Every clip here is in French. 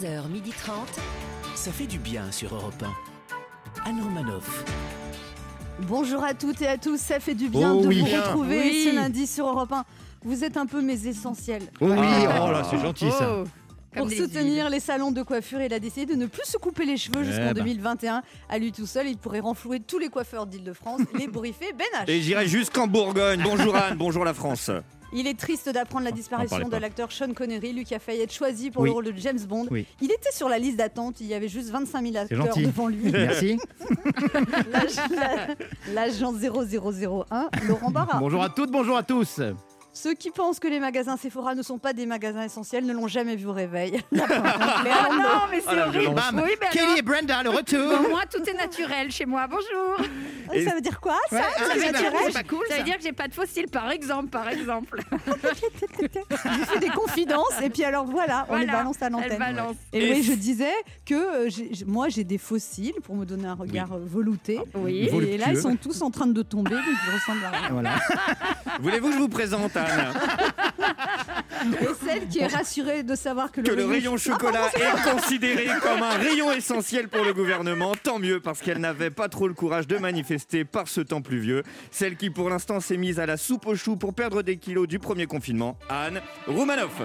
11h30. Ça fait du bien sur Europe 1. Anne Romanoff. Bonjour à toutes et à tous, ça fait du bien Oh de oui. vous retrouver Oui. ce lundi sur Europe 1. Vous êtes un peu mes essentiels. Oui, Ah. oh là, c'est gentil ça. Oh, comme Pour soutenir les salons de coiffure, il a décidé de ne plus se couper les cheveux jusqu'en bah. 2021. À lui tout seul, il pourrait renflouer tous les coiffeurs d'Île-de-France, les bourriffés Ben H. Et j'irai jusqu'en Bourgogne. Bonjour Anne, bonjour la France. Il est triste d'apprendre la disparition parlez de l'acteur Sean Connery, lui qui a failli être choisi pour Oui. le rôle de James Bond. Oui. Il était sur la liste d'attente, il y avait juste 25 000 acteurs gentil. devant lui. Merci. L'ag- la- L'agent 0001, Laurent Barra. Bonjour à toutes, bonjour à tous. Ceux qui pensent que les magasins Sephora ne sont pas des magasins essentiels ne l'ont jamais vu au réveil. Clair, Ah non, mais c'est Ah, la horrible. Oui, Kelly alors, et Brenda, le pour retour. moi, tout est naturel chez moi. Bonjour. Et- Ça veut dire quoi ça Ouais, C'est ah, c'est naturel pas- c'est pas cool Ça ça. veut dire que j'ai pas de fossiles, par exemple, par exemple. Je fais des confidences et puis alors voilà, on les balance à l'antenne. balance. Et Et oui, je disais que euh, moi j'ai des fossiles pour me donner un regard euh, velouté. Oui. Et Voluptueux. là, ils sont tous en train de tomber, donc je ressemble à rien. Voilà. Voulez-vous que je vous présente Anne Et celle qui est rassurée de savoir que le, Que le rayon chocolat est considéré comme un rayon essentiel pour le gouvernement. Tant mieux parce qu'elle n'avait pas trop le courage de manifester par ce temps pluvieux. Celle qui pour l'instant s'est mise à la soupe aux choux pour perdre des kilos du premier confinement. Anne Roumanoff.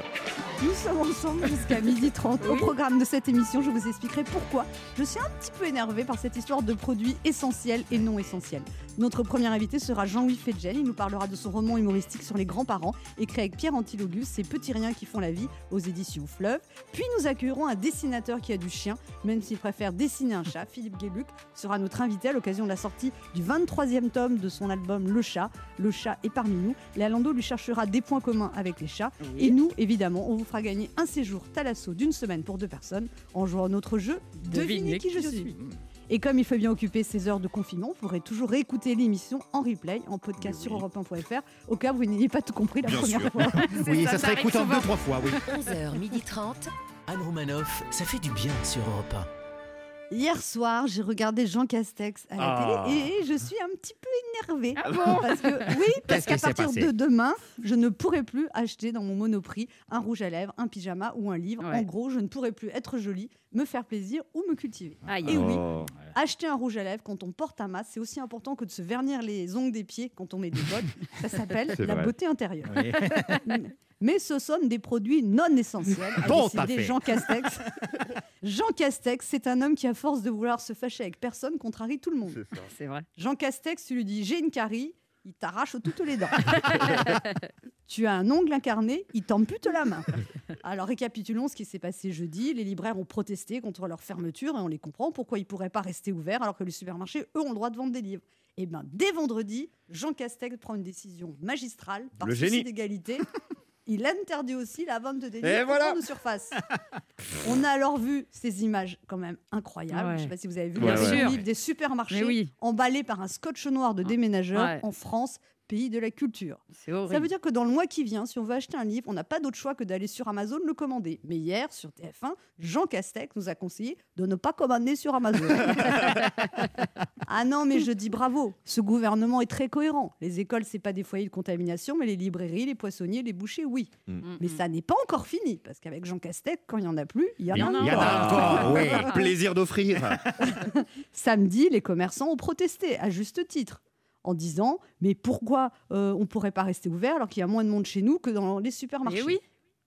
Nous sommes ensemble jusqu'à 12h30. Au Oui. programme de cette émission, je vous expliquerai pourquoi je suis un petit peu énervée par cette histoire de produits essentiels et non essentiels. Notre premier invité sera Jean-Louis Fedgel. Il nous parlera de son roman humoristique sur les grands-parents, écrit avec Pierre Antilogus, Ces petits riens qui font la vie, aux éditions Fleuve. Puis nous accueillerons un dessinateur qui a du chien, même s'il préfère dessiner un chat. Philippe Guéluc sera notre invité à l'occasion de la sortie du 23e tome de son album Le Chat. Le chat est parmi nous. Léalando lui cherchera des points communs avec les chats. Et nous, évidemment, on vous fera gagner un séjour Thalasso d'une semaine pour deux personnes en jouant à notre jeu Devinez qui je suis. Et comme il faut bien occuper ces heures de confinement, vous pourrez toujours réécouter l'émission en replay, en podcast sur europe1.fr, au cas où vous n'ayez pas tout compris la Bien première sûr. fois. Oui, ça, ça serait écouté en souvent. deux, trois fois, oui. 11h30. Anne Romanoff, ça fait du bien sur Europe Hier soir, j'ai regardé Jean Castex à la Ah. télé et je suis un petit peu énervée. Ah bon Parce que, oui, parce qu'à partir de demain, je ne pourrai plus acheter dans mon monoprix un rouge à lèvres, un pyjama ou un livre. Ouais. En gros, je ne pourrai plus être jolie, me faire plaisir ou me cultiver. Aïe. Et oui, Oh. acheter un rouge à lèvres quand on porte un masque, c'est aussi important que de se vernir les ongles des pieds quand on met des bottes. Ça s'appelle la vrai. beauté intérieure. Oui. Mais ce sont des produits non essentiels. a Bon, t'as fait. Jean Castex. Jean Castex, c'est un homme qui, à force de vouloir se fâcher avec personne, contrarie tout le monde. C'est vrai. Jean Castex, tu lui dis j'ai une carie, il t'arrache toutes les dents. tu as un ongle incarné, il t'ampute la main. Alors récapitulons ce qui s'est passé jeudi. Les libraires ont protesté contre leur fermeture et on les comprend pourquoi ils ne pourraient pas rester ouverts alors que les supermarchés, eux, ont le droit de vendre des livres? Et bien, dès vendredi, Jean Castex prend une décision magistrale par Le souci génie. d'égalité. Il interdit aussi la vente de en voilà. grande surface. On a alors vu ces images quand même incroyables. Ouais. Je ne sais pas si vous avez vu Bien les sûr. des supermarchés oui, emballés par un scotch noir de déménageur Ouais. en France, pays de la culture. c'est horrible. Ça veut dire que dans le mois qui vient, si on veut acheter un livre, on n'a pas d'autre choix que d'aller sur Amazon le commander. Mais hier, sur TF1, Jean Castex nous a conseillé de ne pas commander sur Amazon. ah non, mais je dis bravo, ce gouvernement est très cohérent. Les écoles, c'est pas des foyers de contamination, mais les librairies, les poissonniers, les bouchers, oui. Mm, Mais mm. ça n'est pas encore fini, parce qu'avec Jean Castex, quand il y en a plus, il y en Il y a en encore. a encore, oui. Plaisir d'offrir. Samedi, les commerçants ont protesté, à juste titre, en disant Mais pourquoi euh, on ne pourrait pas rester ouvert alors qu'il y a moins de monde chez nous que dans les supermarchés? oui.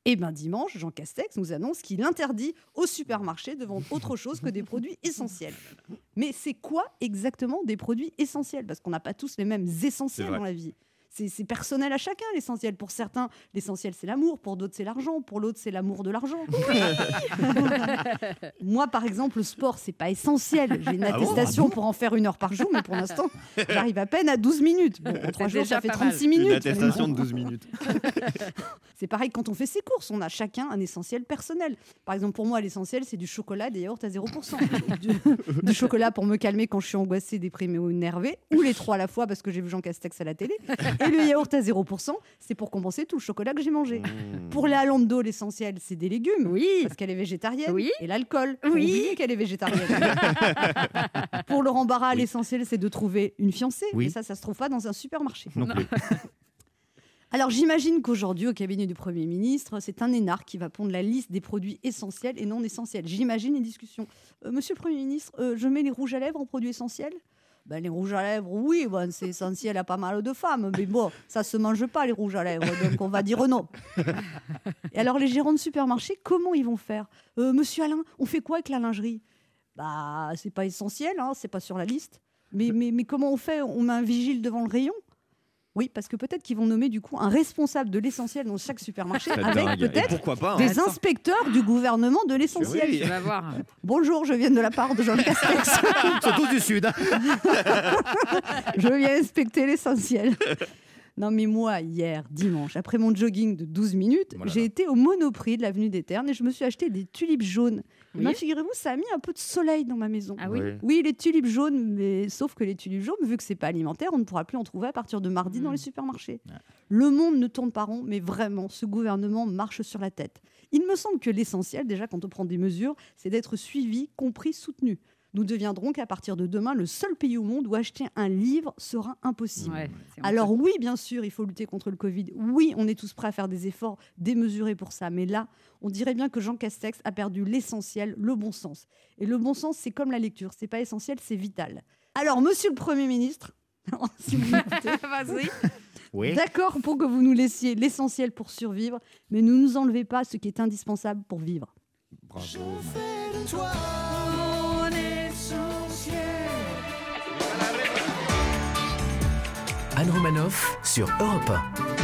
Et bien dimanche, Jean Castex nous annonce qu'il interdit aux supermarchés de vendre autre chose que des produits essentiels. Mais c'est quoi exactement des produits essentiels? Parce qu'on n'a pas tous les mêmes essentiels dans la vie. C'est personnel à chacun l'essentiel. Pour certains, l'essentiel c'est l'amour, pour d'autres c'est l'argent, pour l'autre c'est l'amour de l'argent. Moi par exemple, le sport c'est pas essentiel. J'ai une Ah bon attestation pour en faire une heure par jour, mais pour l'instant j'arrive à peine à 12 minutes. Bon, en trois C'est jours déjà ça fait pas mal. 36 Une minutes. attestation de 12 minutes. C'est pareil quand on fait ses courses, on a chacun un essentiel personnel. Par exemple, pour moi, l'essentiel, c'est du chocolat, des yaourts à 0%. du, du chocolat pour me calmer quand je suis angoissée, déprimée ou énervée, ou les trois à la fois parce que j'ai vu Jean Castex à la télé. Et le yaourt à 0%, c'est pour compenser tout le chocolat que j'ai mangé. Mmh. Pour Léa Lando, l'essentiel, c'est des légumes. Oui. Parce qu'elle est végétarienne. Oui. Et l'alcool. Oui. qu'elle est végétarienne. pour Laurent Barra, l'essentiel, c'est de trouver une fiancée. Oui. Et ça, ça se trouve pas dans un supermarché. Non plus. Alors j'imagine qu'aujourd'hui, au cabinet du Premier ministre, c'est un énarque qui va pondre la liste des produits essentiels et non essentiels. J'imagine une discussion. Euh, Monsieur le Premier ministre, euh, je mets les rouges à lèvres en produits essentiels? Ben, les rouges à lèvres, oui, bon, c'est essentiel à pas mal de femmes, mais bon, ça se mange pas les rouges à lèvres, donc on va dire non. Et alors les gérants de supermarché, comment ils vont faire? Euh, Monsieur Alain, on fait quoi avec la lingerie? Bah, c'est pas essentiel, hein, c'est pas sur la liste. Mais, mais, mais comment on fait? On met un vigile devant le rayon? Oui, parce que peut-être qu'ils vont nommer du coup un responsable de l'essentiel dans chaque supermarché, avec dingue. Et peut-être pourquoi pas hein. des inspecteurs du gouvernement de l'essentiel. Oui. Voir. Bonjour, je viens de la part de Jean Castex. Tous du Sud. je viens inspecter l'essentiel. Non, mais moi, hier, dimanche, après mon jogging de 12 minutes, Voilà. j'ai été au Monoprix de l'avenue des Ternes et je me suis acheté des tulipes jaunes. Oui. Mais figurez-vous, ça a mis un peu de soleil dans ma maison. Ah oui. Oui, les tulipes jaunes, mais sauf que les tulipes jaunes, vu que c'est pas alimentaire, on ne pourra plus en trouver à partir de mardi dans Mm. les supermarchés. Le monde ne tourne pas rond, mais vraiment, ce gouvernement marche sur la tête. Il me semble que l'essentiel, déjà quand on prend des mesures, c'est d'être suivi, compris, soutenu. Nous deviendrons qu'à partir de demain, le seul pays au monde où acheter un livre sera impossible. Ouais, Alors oui, bien sûr, il faut lutter contre le Covid. Oui, on est tous prêts à faire des efforts démesurés pour ça. Mais là, on dirait bien que Jean Castex a perdu l'essentiel, le bon sens. Et le bon sens, c'est comme la lecture. C'est pas essentiel, c'est vital. Alors, Monsieur le Premier ministre, si vous m'écoutez, Vas-y. Oui. d'accord pour que vous nous laissiez l'essentiel pour survivre, mais ne nous enlevez pas ce qui est indispensable pour vivre. Bravo. Anne Romanoff sur Europe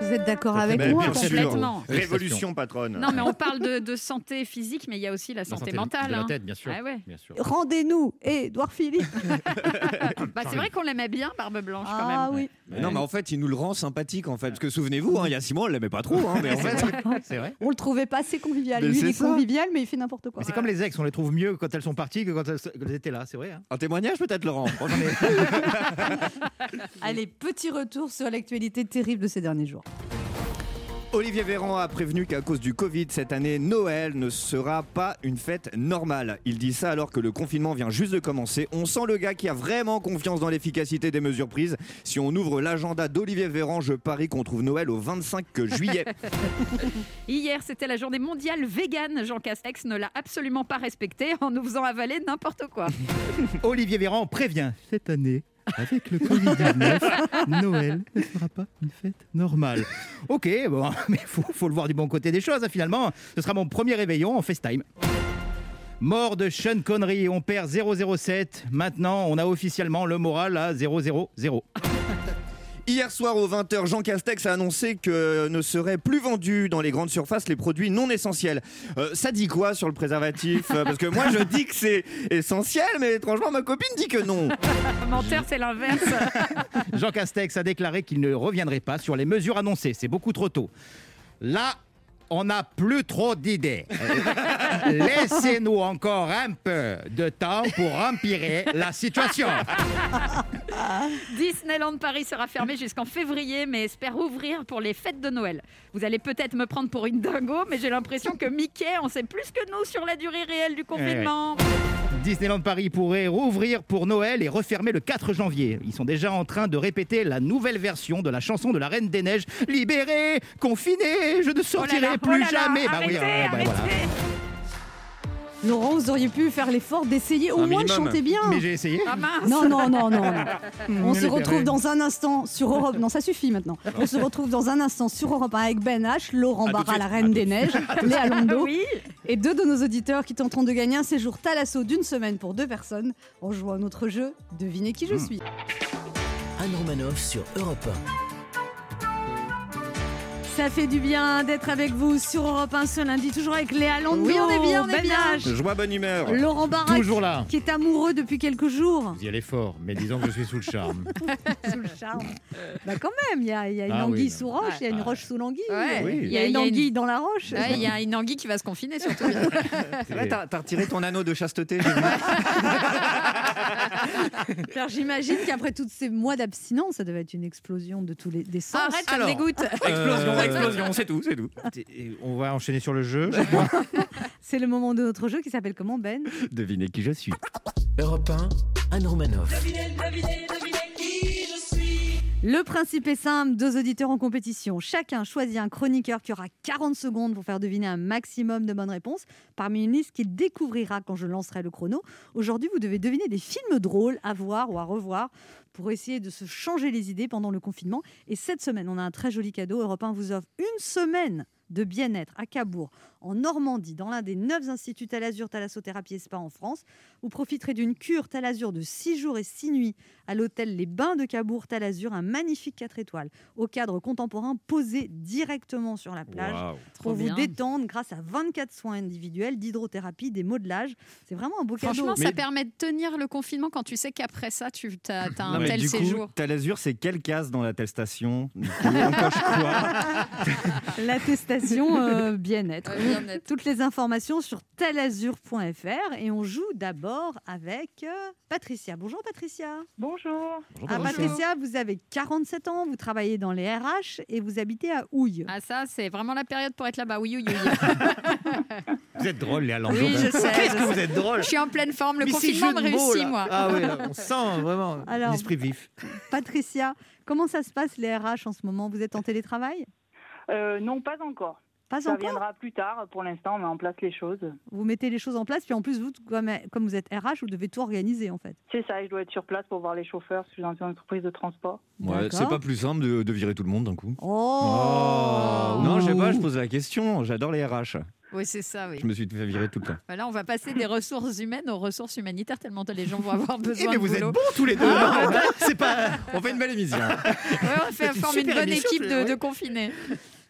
Vous êtes d'accord avec moi bien quand- sûr. Complètement. Révolution patronne. Non, mais on parle de, de santé physique, mais il y a aussi la La santé, mentale. De la hein. tête, bien sûr. Ah ouais. Bien sûr. Rendez-nous, Edouard Philippe. Bah, c'est vrai qu'on l'aimait bien, Barbe Blanche, quand Ah même. oui. Mais non, mais en fait, il nous le rend sympathique, en fait. Parce que souvenez-vous, hein, il y a six mois, on l'aimait pas trop. Hein, mais en fait, C'est vrai. On le trouvait pas assez convivial. Mais Lui, il est ça. convivial, mais il fait n'importe quoi. C'est comme les ex, on les trouve mieux quand elles sont parties que quand elles, quand elles étaient là, c'est vrai. hein. un témoignage peut-être, Laurent. Allez, petit retour sur l'actualité terrible de ces derniers jours. Olivier Véran a prévenu qu'à cause du Covid, cette année, Noël ne sera pas une fête normale. Il dit ça alors que le confinement vient juste de commencer. On sent le gars qui a vraiment confiance dans l'efficacité des mesures prises. Si on ouvre l'agenda d'Olivier Véran, je parie qu'on trouve Noël au 25 juillet. Hier, c'était la journée mondiale vegan. Jean Castex ne l'a absolument pas respecté en nous faisant avaler n'importe quoi. Olivier Véran prévient cette année. Avec le Covid-19, Noël ne sera pas une fête normale. Ok, bon, mais faut, faut le voir du bon côté des choses. hein, finalement, ce sera mon premier réveillon en FaceTime. Mort de Sean Connery, on perd 007. Maintenant, on a officiellement le moral à 000. Hier soir aux 20h, Jean Castex a annoncé que ne seraient plus vendus dans les grandes surfaces les produits non essentiels. Euh, ça dit quoi sur le préservatif Euh, Parce que moi je dis que c'est essentiel, mais étrangement ma copine dit que non. Menteur, c'est l'inverse. Jean Castex a déclaré qu'il ne reviendrait pas sur les mesures annoncées. C'est beaucoup trop tôt. Là, on n'a plus trop d'idées. Laissez-nous encore un peu de temps pour empirer la situation. Disneyland Paris sera fermé jusqu'en février, mais espère ouvrir pour les fêtes de Noël. Vous allez peut-être me prendre pour une dingo, mais j'ai l'impression que Mickey en sait plus que nous sur la durée réelle du confinement. Disneyland Paris pourrait rouvrir pour Noël et refermer le 4 janvier. Ils sont déjà en train de répéter la nouvelle version de la chanson de la Reine des Neiges. Libéré, confiné, je ne Oh là sortirai là, plus là là, jamais. Bah oui, euh, bah voilà. Laurent, vous auriez pu faire l'effort d'essayer au Un moins de chanter bien. Mais j'ai essayé. Ah mince. Non, non, non, non. non. On se retrouve dans un instant sur Europe. Non, ça suffit maintenant. On se retrouve dans un instant sur Europe 1 avec Ben H, Laurent Barra, la Reine des de Neiges, Léa Londo Oui. Et deux de nos auditeurs qui tenteront de gagner un séjour Thalasso d'une semaine pour deux personnes en jouant à notre jeu Devinez qui je Hmm. suis. Anne Romanoff sur Europe Ça fait du bien d'être avec vous sur Europe 1 ce lundi, toujours avec Léa Londo. Oui, on est bien, on est bien. Joie bonne humeur. Laurent Barra Toujours là. qui est amoureux depuis quelques jours. Vous y allez fort, mais disons que je suis sous le charme. sous le charme. Bah quand même, il y a, il y a une Ah anguille sous roche, il y a une Ah. roche sous l'anguille. Ouais, Oui. Il y a une anguille dans la roche. Ouais, Il y a une anguille qui va se confiner surtout. C'est vrai, t'as retiré ton anneau de chasteté. Alors j'imagine qu'après tous ces mois d'abstinence, ça devait être une explosion de tous les des sens. Arrête, ça me dégoûte. Explosion, Euh, explosion, c'est tout, c'est tout. Et On va enchaîner sur le jeu. je crois. C'est le moment de notre jeu qui s'appelle comment Ben? Devinez qui je suis. Europe 1, Anne Romanoff. Le principe est simple, deux auditeurs en compétition. Chacun choisit un chroniqueur qui aura 40 secondes pour faire deviner un maximum de bonnes réponses parmi une liste qu'il découvrira quand je lancerai le chrono. Aujourd'hui, vous devez deviner des films drôles à voir ou à revoir pour essayer de se changer les idées pendant le confinement. Et cette semaine, on a un très joli cadeau. Europe 1 vous offre une semaine de bien-être à Cabourg, en Normandie, dans l'un des neuf instituts Talazur, Thalassothérapie et Spa en France. Vous profiterez d'une cure Talazur de 6 jours et 6 nuits à l'hôtel Les Bains de Cabourg Talazur, un magnifique 4 étoiles au cadre contemporain posé directement sur la plage pour vous bien. détendre grâce à 24 soins individuels d'hydrothérapie, des modelages. C'est vraiment un beau cadeau. Franchement, ça Mais- permet de tenir le confinement quand tu sais qu'après ça, tu as, un Non, tel du coup, séjour. Talazur, c'est quelle case dans l'attestation? Du coup, On coche quoi L'attestation euh, bien-être. Toutes les informations sur talazur.fr et on joue d'abord avec euh, Patricia. Bonjour Patricia. Bonjour. Ah, Patricia, vous avez 47 ans, vous travaillez dans les RH et vous habitez à Houille. Ah ça, c'est vraiment la période pour être là-bas. Oui, oui, oui. Vous êtes drôle, Léa Landau. Oui, je sais, Qu'est-ce que vous êtes drôle Je suis en pleine forme. Le Mais confinement me réussit, là. moi. Ah oui, là, on sent vraiment l'esprit vif. Patricia, comment ça se passe les RH en ce moment? Vous êtes en télétravail? Euh, non, pas encore. Pas Ça encore viendra plus tard. Pour l'instant, on met en place les choses. Vous mettez les choses en place, puis en plus, vous, comme, comme vous êtes RH, vous devez tout organiser en fait. C'est ça, je dois être sur place pour voir les chauffeurs. Je suis dans une entreprise de transport. Ouais, D'accord. c'est pas plus simple de, de virer tout le monde d'un coup. Oh, Non, je sais pas, je pose la question. J'adore les RH. Oui, c'est ça, oui. Je me suis fait virer tout le temps. Voilà, on va passer des ressources humaines aux ressources humanitaires tellement les gens vont avoir besoin Eh, mais de vous êtes boulot. bons tous les deux. Ah. non, C'est pas. On fait une belle émission. Ouais, on fait, C'est une forme une bonne émission, équipe de, ouais. de confinés.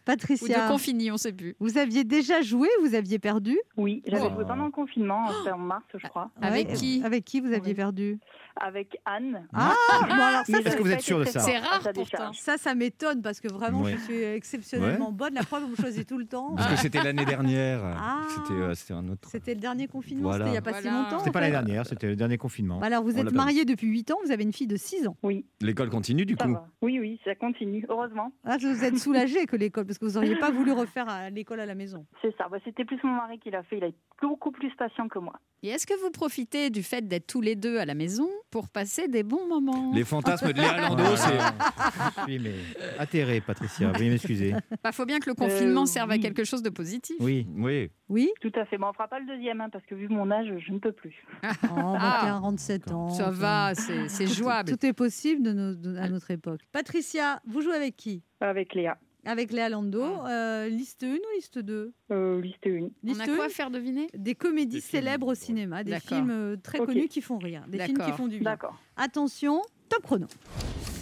Ou Patricia, de confinis, on sait plus. vous aviez déjà joué, vous aviez perdu Oui, j'avais Oh. joué pendant le confinement, c'était en mars, je crois, Avec qui Avec qui vous aviez Oui. perdu avec Anne. Ah, bon alors ça, Mais est-ce que vous êtes sûr de ça C'est rare pourtant. ça, ça m'étonne parce que vraiment, Ouais. je suis exceptionnellement bonne. La preuve, vous me choisissez tout le temps. Parce que c'était l'année dernière. Ah. C'était euh, c'était un autre. C'était le dernier confinement, Voilà. c'était il n'y a pas si Voilà. longtemps. C'était pas l'année dernière, c'était le dernier confinement. Bah alors, vous êtes perdu. marié depuis 8 ans, vous avez une fille de 6 ans. Oui, L'école continue du coup. Oui, oui, ça continue, heureusement. Ah, vous êtes soulagé que l'école, parce que vous n'auriez pas voulu refaire à l'école à la maison. C'est ça. Bah, c'était plus mon mari qui l'a fait. Il a été beaucoup plus patient que moi. Et est-ce que vous profitez du fait d'être tous les deux à la maison pour passer des bons moments? Les fantasmes de Léa Landau, Voilà. c'est. Je suis mais atterré, Patricia. Veuillez m'excuser. Bah, faut bien que le confinement Euh, serve à quelque chose de positif. Oui. Oui. Oui Tout à fait. Mais on fera pas le deuxième, hein, parce que vu mon âge, je ne peux plus. Oh, bah, Ah. 47 ans. Ça va, c'est Tout- jouable. Tout est possible de nos- de- à notre époque. Patricia, vous jouez avec qui? Avec Léa. Avec Léa Lando. Euh, liste 1 ou liste 2 Euh, liste 1. On Liste a 1, quoi à faire deviner? Des comédies Des films, célèbres au cinéma, des films euh, très connus qui font rire, des films qui font du bien. D'accord. Attention, top chrono.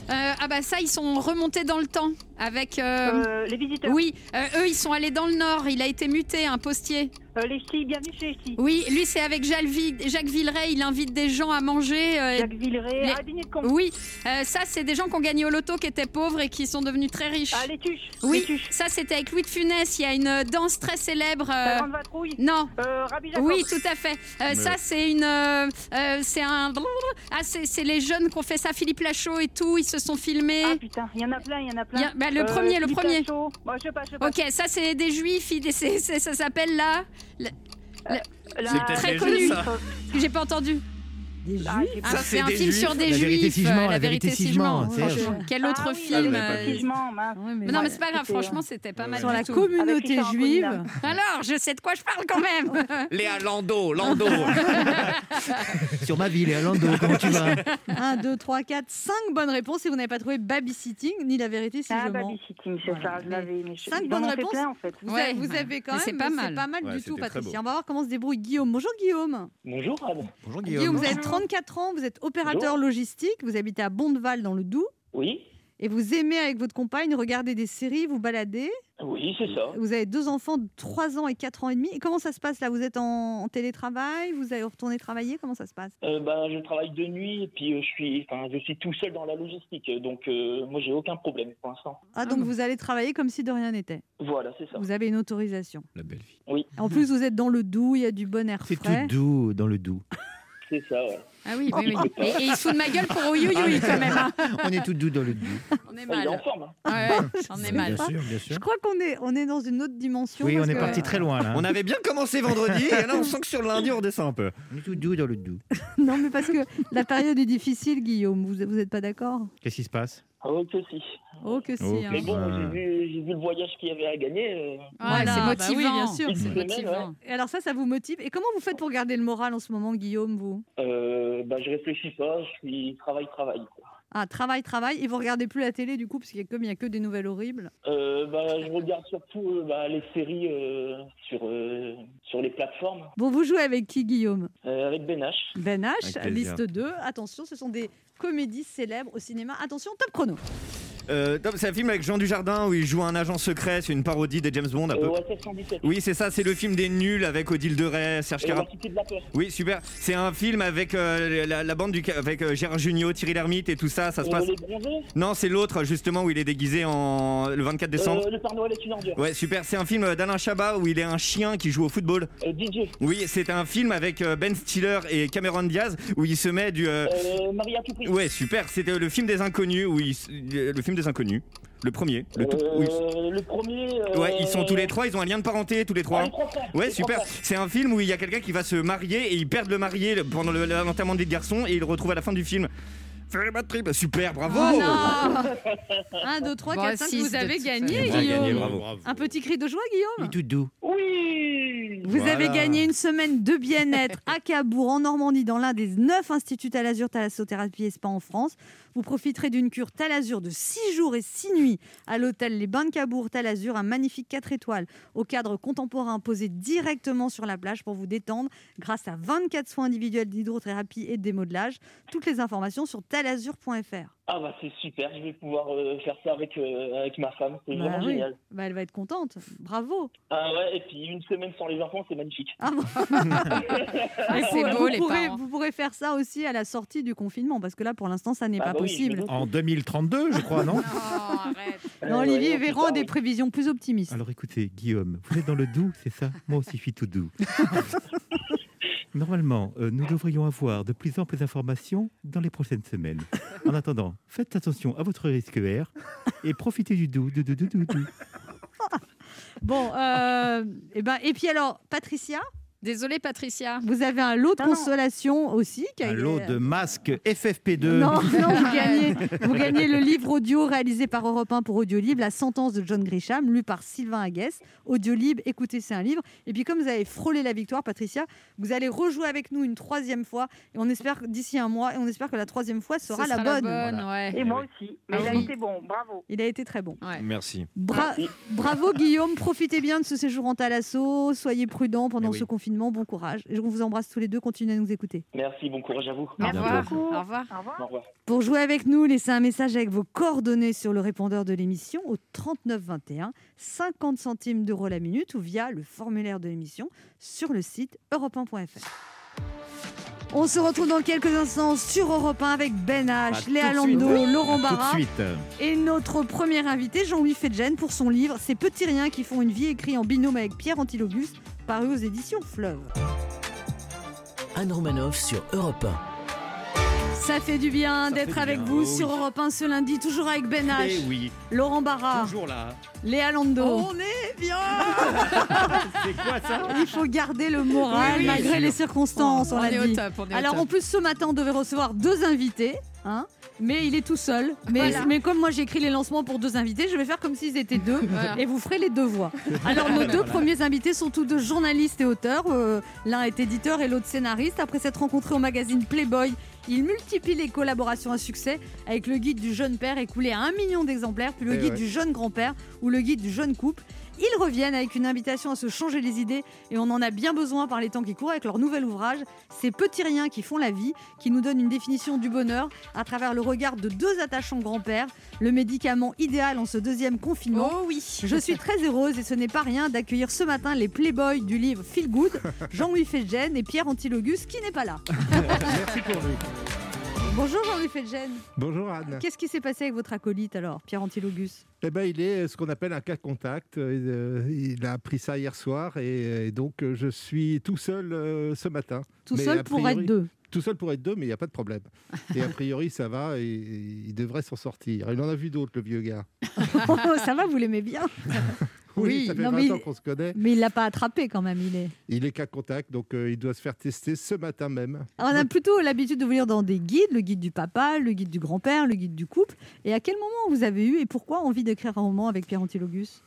Euh, ah bah ça, ils sont remontés dans le temps avec. euh, Euh, les visiteurs. Oui, euh, eux, ils sont allés dans le nord. Il a été muté, un postier. Euh, les ch'tis, bienvenue chez les ch'tis. Oui, lui, c'est avec Jacques, Vi- Jacques Villeray. Il invite des gens à manger. euh, Jacques Villeray. les- dîner de con. Oui, euh, ça, c'est des gens qui ont gagné au loto, qui étaient pauvres et qui sont devenus très riches. Ah, les tuches. oui, Les tuches. ça, c'était avec Louis de Funès. Il y a une danse très célèbre. euh, La grande vadrouille. Non, Euh, Rabbi Jacob. Oui, tout à fait. Euh, Ça, c'est une, c'est un, ah, c'est c'est les jeunes qui ont fait ça, Philippe Lachaud et tout. Ils se sont filmés. Ah putain, il y en a plein, il y en a plein. Il y a- bah, le Euh, premier, le premier. Je je. Ok, ça, c'est des juifs. ils- c'est- c'est- ça s'appelle là. La- C'est peut-être très les connu. Juifs, ça. J'ai pas entendu. Des Ah, juifs Ah, Ça, c'est un film Juifs. sur des La vérité juifs. Euh, la vérité Sigement, Sigement. Serge. Franchement. Quel autre Ah oui, film pas euh. Ouais, mais Non, mais c'est pas grave. Franchement, c'était pas mal Sur du la tout. communauté juive. Alors, je sais de quoi je parle quand même. Léa Landau, Landau. Sur ma ville, Léa Landau, comment tu vas? 1, 2, 3, 4, 5 bonnes réponses et vous n'avez pas trouvé babysitting ni la vérité si Ah, je mens. babysitting, c'est ça, je l'avais. Mais je- Cinq ils en bonnes ont fait réponses. Vous, avez, quand même, c'est pas mal. C'est pas mal du tout, Patricia. On va voir comment se débrouille Guillaume. Bonjour Guillaume. Bonjour. Bonjour Guillaume, vous avez 34 ans, vous êtes opérateur logistique, vous habitez à Bondeval dans le Doubs Oui, et vous aimez avec votre compagne regarder des séries, vous balader. oui, c'est ça. Vous avez deux enfants de 3 ans et 4 ans et demi. Et comment ça se passe là? Vous êtes en, en télétravail? Vous allez retourner travailler? Comment ça se passe? Euh, ben, je travaille de nuit et puis euh, je suis, enfin, je suis tout seul dans la logistique, donc euh, moi j'ai aucun problème pour l'instant. Ah, donc vous allez travailler comme si de rien n'était? Voilà, c'est ça. Vous avez une autorisation? La belle vie. En plus, vous êtes dans le Doubs, il y a du bon air C'est frais. tout doux dans le doux. C'est ça, ouais. Ah oui, oui, oui. Et, et il se fout de ma gueule pour Ouyouyoui quand même. hein. On est tout doux dans le doux. On est Ah, est en mal. forme. hein. Ouais, on est mal. Bien sûr, bien sûr. Je crois qu'on est, on est dans une autre dimension. Oui, on parce est que- parti très loin là. On avait bien commencé vendredi et là on sent que sur le lundi on descend un peu. On est tout doux dans le doux. Non, mais parce que la période est difficile, Guillaume. Vous n'êtes pas d'accord? Qu'est-ce qui se passe? Oh, que si. Oh que si. Oh, hein. Mais bon, Ah. j'ai vu, le voyage qu'il y avait à gagner. euh, Ouais, Voilà, c'est bah motivant. oui, bien sûr. C'est motivant. Et alors ça, ça vous motive? Et comment vous faites pour garder le moral en ce moment, Guillaume, vous? Euh, bah, je réfléchis pas, je suis travail, travail. quoi. Ah, travail, travail. Et vous regardez plus la télé du coup, parce qu'il y a comme il y a que des nouvelles horribles. Euh, bah, je regarde surtout euh, bah, les séries euh, sur, euh, sur les plateformes Bon, vous jouez avec qui, Guillaume? Euh, avec Ben H. Ben H, liste 2. Attention, ce sont des comédies célèbres au cinéma. Attention, top chrono. Euh, c'est un film avec Jean Dujardin où il joue un agent secret, c'est une parodie des James Bond un peu. Euh, OSS 117. Oui, c'est ça, c'est le film des nuls avec Odile de Ray, Serge Et Cara. la Cité de la peur. Oui, super. C'est un film avec euh, la, la bande du avec euh, Gérard Jugnot, Thierry Lhermitte et tout ça. Ça se passe. Non, c'est l'autre justement où il est déguisé en le 24 décembre. Le Père Noël est une ordure. Ouais, super. C'est un film d'Alain Chabat où il est un chien qui joue au football. DJ. Oui, c'est un film avec Ben Stiller et Cameron Diaz où il se met du. prix. Ouais, super. C'était le film des inconnus où il le film des inconnus, le premier. Le tout- Euh, le premier. euh, Ouais, ils sont tous les trois. Ils ont un lien de parenté tous les Ah, trois. les trois frères. Ouais, Les super. C'est un film où il y a quelqu'un qui va se marier et ils perdent le marié le- pendant le- l'enterrement de vie de garçon et ils le retrouvent à la fin du film. Trip, super, bravo. Oh non 1, 2, 3, Bon, 4, 5, six vous de avez gagné. Ah, Guillaume. gagné, bravo. Un petit cri de joie, Guillaume Tout doux. Oui. Vous Voilà. avez gagné une semaine de bien-être à Cabourg, en Normandie, dans l'un des neuf instituts Talazur Thalassothérapie et Spa en France. Vous profiterez d'une cure Talazur de 6 jours et 6 nuits à l'hôtel Les Bains de Cabourg Talazur, un magnifique 4 étoiles au cadre contemporain posé directement sur la plage pour vous détendre grâce à 24 soins individuels d'hydrothérapie et de démodelage. Toutes les informations sur talazur.fr. Ah bah c'est super, je vais pouvoir euh, faire ça avec, euh, avec ma femme, c'est Bah vraiment oui. génial. Bah, elle va être contente. Bravo. Ah ouais, et puis une semaine sans les enfants, c'est magnifique. Ah bon Ah, c'est vous- beau, vous les pourrez, parents. vous pourrez faire ça aussi à la sortie du confinement, parce que là, pour l'instant, ça n'est Ah pas bah possible. En 2032, je crois, non Oh, arrête. Non, Ouais, Olivier Véran a des oui. prévisions plus optimistes. Alors écoutez, Guillaume, vous êtes dans le doux, c'est ça? Moi aussi, je suis tout doux. Normalement, euh, nous devrions avoir de plus amples informations dans les prochaines semaines. En attendant, faites attention à votre risque R et profitez du doux, doux, doux, doux. Bon, euh, et, ben, et puis alors, Patricia, Désolée, Patricia. vous avez un lot de Non, non. consolation aussi. Un lot de masques FFP2. Non, non, vous gagnez, vous gagnez le livre audio réalisé par Europe 1 pour Audiolib, La sentence de John Grisham, lu par Sylvain Aguès. Audiolib, écoutez, c'est un livre. Et puis, comme vous avez frôlé la victoire, Patricia, vous allez rejouer avec nous une troisième fois. Et on espère d'ici un mois, et on espère que la troisième fois Ce sera, la bonne. ouais. Et moi aussi. Mais Ah il a été bon, bravo. Il a été très bon. Ouais. Merci. Bra- Merci. bravo Guillaume, profitez bien de ce séjour en Talasso, soyez prudents pendant Eh oui. ce confinement, bon courage. Et je vous embrasse tous les deux, continuez à nous écouter. Merci, bon courage à vous. Au revoir. Au revoir. Au revoir. Au revoir. Pour jouer avec nous, laissez un message avec vos coordonnées sur le répondeur de l'émission au 39 21, 50 centimes d'euros la minute ou via le formulaire de l'émission sur le site europe1.fr. On se retrouve dans quelques instants sur Europe 1 avec Ben H, Léa. Lando, Laurent Barra et notre premier invité, Jean-Louis Fedgen, pour son livre Ces petits riens qui font une vie, écrit en binôme avec Pierre Antilogus, paru aux éditions Fleuve. Anne Romanoff sur Europe 1. Ça fait du bien d'être avec bien, vous oh sur oui. Europe 1 ce lundi, toujours avec Ben H, Eh oui, Laurent Barra, toujours là. Léa Lando. On est bien C'est quoi ça? Il faut garder le moral Oui, malgré les circonstances, on, On l'a au dit. top. on est au Alors top. en plus ce matin on devait recevoir deux invités, hein mais il est tout seul. Mais, Voilà. mais comme moi j'ai écrit les lancements pour deux invités, je vais faire comme s'ils étaient deux Voilà. et vous ferez les deux voix. Alors nos deux premiers invités sont tous deux journalistes et auteurs. Euh, L'un est éditeur et l'autre scénariste. Après s'être rencontrés au magazine Playboy, ils multiplient les collaborations à succès avec le guide du jeune père écoulé à un million d'exemplaires, puis le Eh guide ouais. du jeune grand-père ou le guide du jeune couple. Ils reviennent avec une invitation à se changer les idées et on en a bien besoin par les temps qui courent avec leur nouvel ouvrage, Ces petits riens qui font la vie, qui nous donne une définition du bonheur à travers le regard de deux attachants grands-pères, le médicament idéal en ce deuxième confinement. Oh oui. Je suis très heureuse et ce n'est pas rien d'accueillir ce matin les playboys du livre Feel Good, Jean-Louis Fedgen et Pierre Antilogus qui n'est pas là. Merci pour lui. Bonjour Jean-Louis Fedgen. Bonjour Anne. Qu'est-ce qui s'est passé avec votre acolyte alors, Pierre Antilogus? Eh ben, il est ce qu'on appelle un cas contact. Euh, Il a appris ça hier soir et, donc euh, je suis tout seul euh, ce matin. Tout Mais seul pour être deux. Tout seul pour être deux, mais il n'y a pas de problème. Et a priori, ça va et, et il devrait s'en sortir. Il en a vu d'autres, le vieux gars. Oh, ça va, vous l'aimez bien Oui, ça fait non, 20 mais- ans qu'on se connaît. Mais il l'a pas attrapé quand même, il est. Il est cas contact, donc euh, il doit se faire tester ce matin même. On a plutôt l'habitude de vous lire dans des guides, le guide du papa, le guide du grand-père, le guide du couple. Et à quel moment vous avez eu et pourquoi envie d'écrire un roman avec Pierre Antilogus?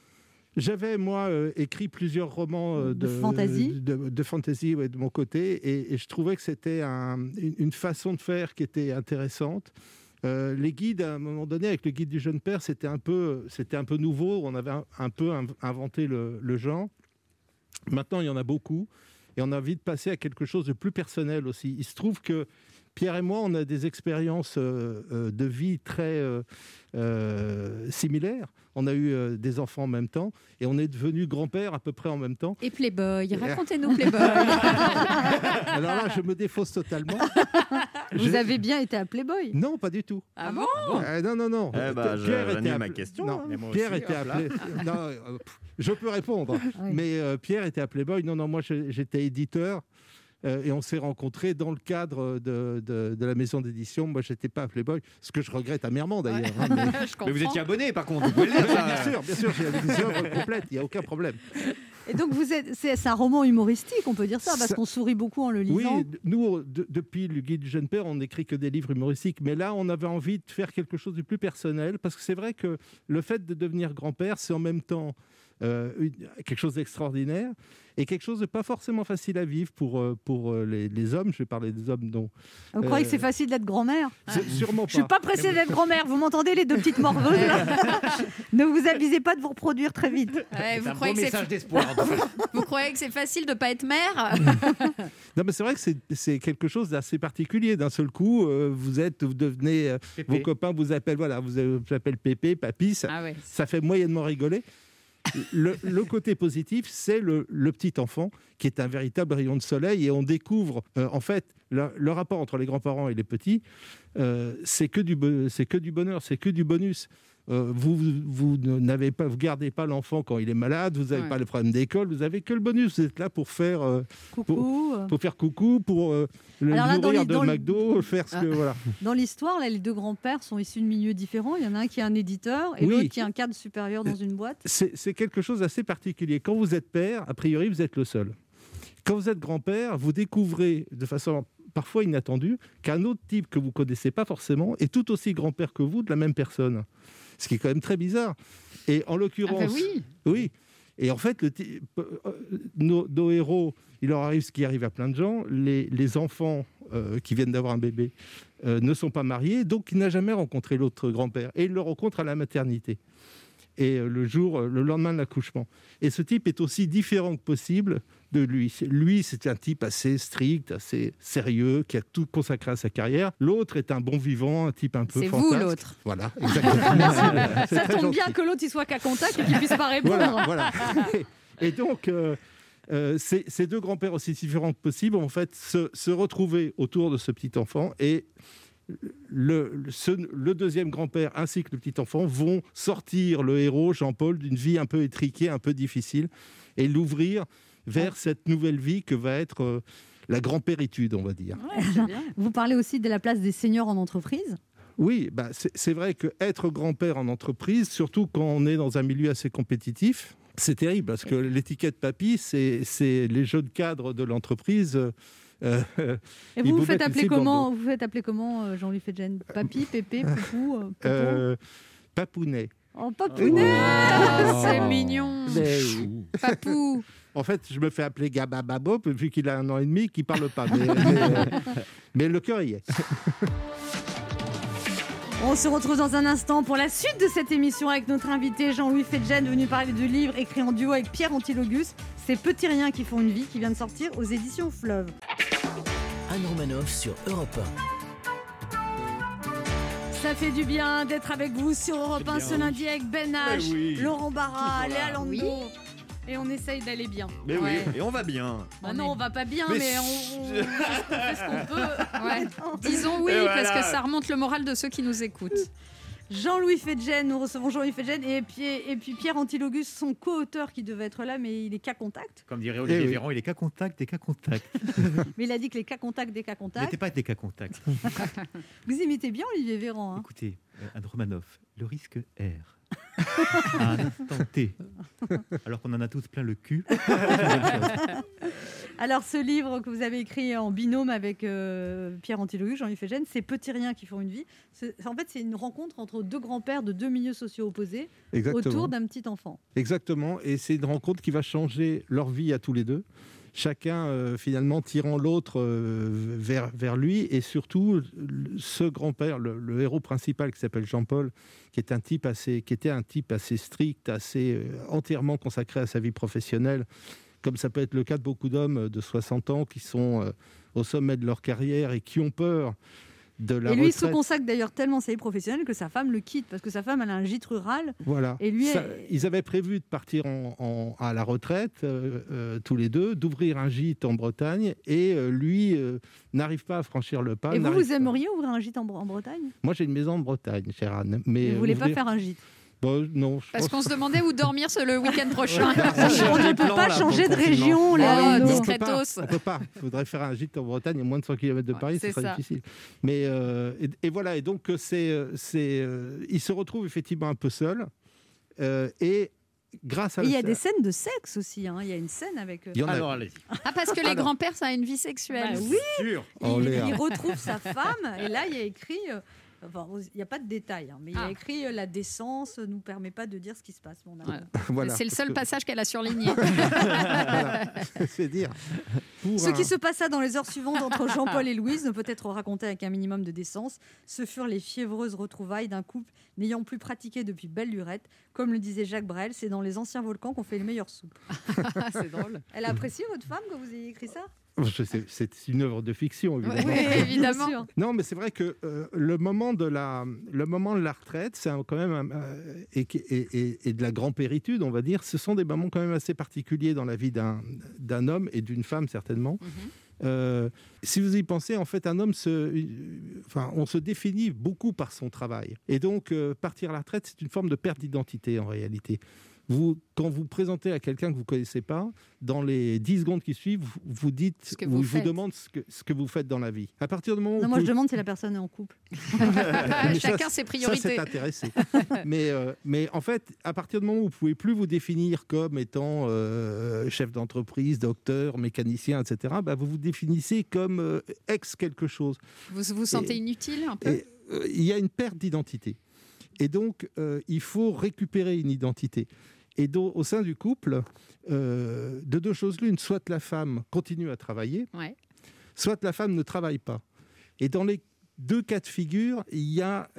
J'avais, moi, euh, écrit plusieurs romans euh, De de, fantasy de, de fantasy, ouais, de mon côté, et, et je trouvais que c'était un- une, une façon de faire qui était intéressante. Euh, les guides, à un moment donné, avec le guide du jeune père, c'était un peu, c'était un peu nouveau. On avait un, peu inv- inventé le, genre. Maintenant, il y en a beaucoup, et on a envie de passer à quelque chose de plus personnel aussi. Il se trouve que Pierre et moi, on a des expériences euh, euh, de vie très similaires. On a eu euh, des enfants en même temps et on est devenu grand-père à peu près en même temps. Et Playboy, racontez-nous Playboy. Alors là, je me défausse totalement. Vous Je- avez bien été à Playboy Non, pas du tout. Ah bon Euh, non, non, non. Eh ben, je- Pierre était j'annule ma appelé- question, Non, hein. Pierre aussi, était appelé. non, euh, pff, je peux répondre. Oui. Mais euh, Pierre était à Playboy. Non, non, moi j'étais éditeur. Euh, et on s'est rencontrés dans le cadre de, de- de la maison d'édition. Moi, j'étais pas à Playboy, ce que je regrette amèrement d'ailleurs. hein, mais- vous étiez abonné, par contre, vous pouvez le dire. ça. bien sûr, bien sûr, j'ai des œuvres complètes, il n'y a aucun problème. Et donc vous êtes, c'est c'est un roman humoristique, on peut dire ça, parce Ça- qu'on sourit beaucoup en le Oui, lisant. d- nous, de- depuis le guide du jeune père, on n'écrit que des livres humoristiques. Mais là, on avait envie de faire quelque chose de plus personnel, parce que c'est vrai que le fait de devenir grand-père, c'est en même temps euh, une- quelque chose d'extraordinaire et quelque chose de pas forcément facile à vivre pour, euh, pour euh, les, les hommes. Je vais parler des hommes dont... Vous croyez que c'est facile d'être grand-mère sûrement Je suis pas pressée d'être grand-mère, vous m'entendez les deux petites morveuses là Ne vous avisez pas de vous reproduire très vite. Ouais, vous, C'est un croyez beau que c'est- message d'espoir. vous croyez que c'est facile de pas être mère Non, mais c'est vrai que c'est- c'est quelque chose d'assez particulier. D'un seul coup, euh, vous êtes, vous devenez, euh, vos copains vous appellent, voilà, vous vous appellent Pépé, Papy, ça, Ah ouais. ça fait moyennement rigoler. Le, côté positif, c'est le, petit enfant qui est un véritable rayon de soleil et on découvre euh, en fait le, rapport entre les grands-parents et les petits, euh, c'est que c'est que du bonheur, c'est que du bonus. Euh, vous vous n'avez pas, vous gardez pas l'enfant quand il est malade, vous n'avez Ouais. pas le problème d'école, vous avez que le bonus. Vous êtes là pour faire euh, Coucou. pour faire coucou, pour euh, le là, nourrir les- de McDo, faire ce que Ah. voilà. Dans l'histoire, là, les deux grands-pères sont issus de milieux différents. Il y en a un qui est un éditeur et Oui. l'autre qui est un cadre supérieur dans une boîte. C'est c'est quelque chose d'assez particulier. Quand vous êtes père, a priori, vous êtes le seul. Quand vous êtes grand-père, vous découvrez de façon parfois inattendue qu'un autre type que vous connaissez pas forcément est tout aussi grand-père que vous de la même personne. Ce qui est quand même très bizarre. Et en Ah l'occurrence, bah oui. oui. Et en fait, le euh, nos, nos héros, il leur arrive ce qui arrive à plein de gens. Les, les enfants euh, qui viennent d'avoir un bébé euh, ne sont pas mariés, donc il n'a jamais rencontré l'autre grand-père. Et il le rencontre à la maternité. Et euh, le jour, euh, le lendemain de l'accouchement. Et ce type est aussi différent que possible de lui. Lui, c'est un type assez strict, assez sérieux, qui a tout consacré à sa carrière. L'autre est un bon vivant, un type un peu C'est vous l'autre. Voilà, exactement. Ça très tombe bien que l'autre il soit qu'à contact et qu'il puisse pas répondre. Voilà, voilà. Et donc, euh, euh, ces, ces deux grands-pères aussi différents que possible, en fait, se, se retrouver autour de ce petit enfant et le, le- ce- le deuxième grand-père ainsi que le petit enfant vont sortir le héros, Jean-Paul, d'une vie un peu étriquée, un peu difficile, et l'ouvrir vers cette nouvelle vie que va être euh, la grand-péritude, on va dire. Ouais, c'est bien. Vous parlez aussi de la place des seniors en entreprise? Oui, bah, c'est vrai qu'être grand-père en entreprise, surtout quand on est dans un milieu assez compétitif, c'est terrible parce que l'étiquette papy, c'est c'est les jeunes cadres de l'entreprise. Euh, Et vous vous faites appeler comment Vous faites appeler comment Jean-Louis Fedjen Papy, Pépé, Poupou, euh, euh, papounet. Oh, Papounet Ah, c'est mignon. Papou. En fait, je me fais appeler Gabababo, vu qu'il a un an et demi, qu'il parle pas. Mais, mais, mais le cœur y est. On se retrouve dans un instant pour la suite de cette émission avec notre invité Jean-Louis Fedjen, venu parler du livre écrit en duo avec Pierre Antilogus, Ces petits riens qui font une vie, qui vient de sortir aux éditions Fleuve. Anne Romanoff sur Europe Ça fait du bien d'être avec vous sur Europe 1 ce lundi avec Ben H, Laurent Barra, Léa Lando. Oui. Et on essaye d'aller bien. Mais Ouais. oui, et on va bien. Bah non, on va pas bien, Mais mais, on, on- on fait ce qu'on peut. Ouais. Disons oui, Et parce que ça remonte le moral de ceux qui nous écoutent. Jean-Louis Fedjen, nous recevons Jean-Louis Fedjen et puis, et puis Pierre Antilogus, son co-auteur qui devait être là, mais il est cas contact. Comme dirait Olivier Eh oui. Véran, il est cas contact, des cas contact. Mais il a dit que les cas contacts des cas Il contacts. n'était pas des cas contact. Vous imitez bien Olivier Véran. hein. Écoutez, euh, Anne Romanoff, le risque R. à un instant T, alors qu'on en a tous plein le cul. Alors, ce livre que vous avez écrit en binôme avec euh, Pierre Antilogu, Jean-Yves Fégène, c'est Petits riens qui font une vie. C'est- En fait, c'est une rencontre entre deux grands-pères de deux milieux sociaux opposés Exactement. autour d'un petit enfant. Exactement, et c'est une rencontre qui va changer leur vie à tous les deux. Chacun euh, finalement tirant l'autre euh, vers, vers lui, et surtout ce grand-père, le, héros principal qui s'appelle Jean-Paul, qui est un type assez, qui était un type assez strict, assez euh, entièrement consacré à sa vie professionnelle, comme ça peut être le cas de beaucoup d'hommes de 60 ans qui sont au sommet de leur carrière et qui ont peur de la et lui, il se consacre d'ailleurs tellement à sa vie professionnelle que sa femme le quitte parce que sa femme, elle a un gîte rural. Voilà. Et lui, Ça- ils avaient prévu de partir en- en- à la retraite, euh, euh, tous les deux, d'ouvrir un gîte en Bretagne, et euh, lui n'arrive pas à franchir le pas. et vous, vous pas- aimeriez ouvrir un gîte en, Bre- en Bretagne? Moi, j'ai une maison en Bretagne, chère Anne. Mais Vous voulez pas faire un gîte? Bon, non. Parce qu'on se demandait où dormir ce- le week-end prochain. On ne peut pas changer de région, là. Non. On peut pas, discretos. on peut pas. Il faudrait faire un gîte en Bretagne à moins de 100 km de Paris, c'est ce serait ça. difficile. Mais euh, et, et voilà. Et donc euh, c'est, euh, c'est, euh, il se retrouve effectivement un peu seul. euh, et grâce à il y a des scènes de sexe aussi. hein. Il y a une scène avec. euh, Il y en a- Alors allez-y. Ah, parce que les Alors. grands-pères, ça a une vie sexuelle. Bah oui, Sûr. Oh, il, il retrouve sa femme et là il y a écrit. Enfin, il n'y a pas de détails, hein, mais il y a Ah. écrit euh, la décence nous permet pas de dire ce qui se passe. Mon. Voilà, c'est le seul que- passage qu'elle a surligné. Voilà. c'est dire. Pour Ce un- qui se passa dans les heures suivantes entre Jean-Paul et Louise ne peut être raconté avec un minimum de décence. Ce furent les fiévreuses retrouvailles d'un couple n'ayant plus pratiqué depuis belle lurette. Comme le disait Jacques Brel, c'est dans les anciens volcans qu'on fait les meilleures soupes. c'est drôle. Elle a apprécié votre femme que vous ayez écrit ça? C'est une œuvre de fiction, évidemment. Oui. Non, mais c'est vrai que euh, le, moment de la, le moment de la retraite, c'est quand même euh, et, de la grand-péritude, on va dire, ce sont des moments quand même assez particuliers dans la vie d'un homme et d'une femme certainement. Euh, si vous y pensez, en fait, un homme, se, enfin, on se définit beaucoup par son travail. Et donc, partir à la retraite, c'est une forme de perte d'identité en réalité. Vous, quand vous présentez à quelqu'un que vous ne connaissez pas, dans les 10 secondes qui suivent, vous, vous dites, Ce que ou vous il vous faites. demande ce que, ce que vous faites dans la vie. À partir du moment où Non, moi vous- je demande si la personne est en couple. Mais ça, Chacun ses ça, priorités. c'est intéressé. mais, euh, mais en fait, à partir du moment où vous pouvez plus vous définir comme étant euh, chef d'entreprise, docteur, mécanicien, etc., bah, vous vous définissez comme euh, ex quelque chose. Vous vous sentez Et- inutile un peu? euh, il y a une perte d'identité. Et donc, euh, il faut récupérer une identité. Et donc, au sein du couple, euh, de deux choses l'une, soit la femme continue à travailler, Ouais. soit la femme ne travaille pas. Et dans les deux cas de figure, il y a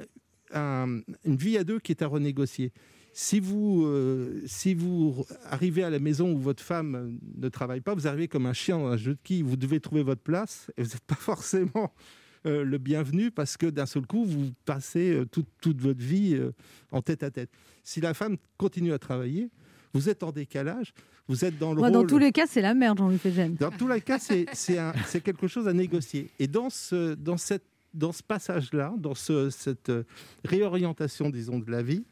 un- une vie à deux qui est à renégocier. Si vous, euh, si vous arrivez à la maison où votre femme ne travaille pas, vous arrivez comme un chien dans un jeu de quilles, vous devez trouver votre place et vous n'êtes pas forcément euh, le bienvenu parce que d'un seul coup, vous passez euh, toute, toute votre vie euh, en tête à tête. Si la femme continue à travailler, vous êtes en décalage, vous êtes dans le Moi, rôle... dans tous les cas, c'est la merde, Jean-Louis Fégène. Dans tous les cas, c'est quelque chose à négocier. Et dans ce, dans cette, dans ce passage-là, dans ce, cette réorientation, disons, de la vie,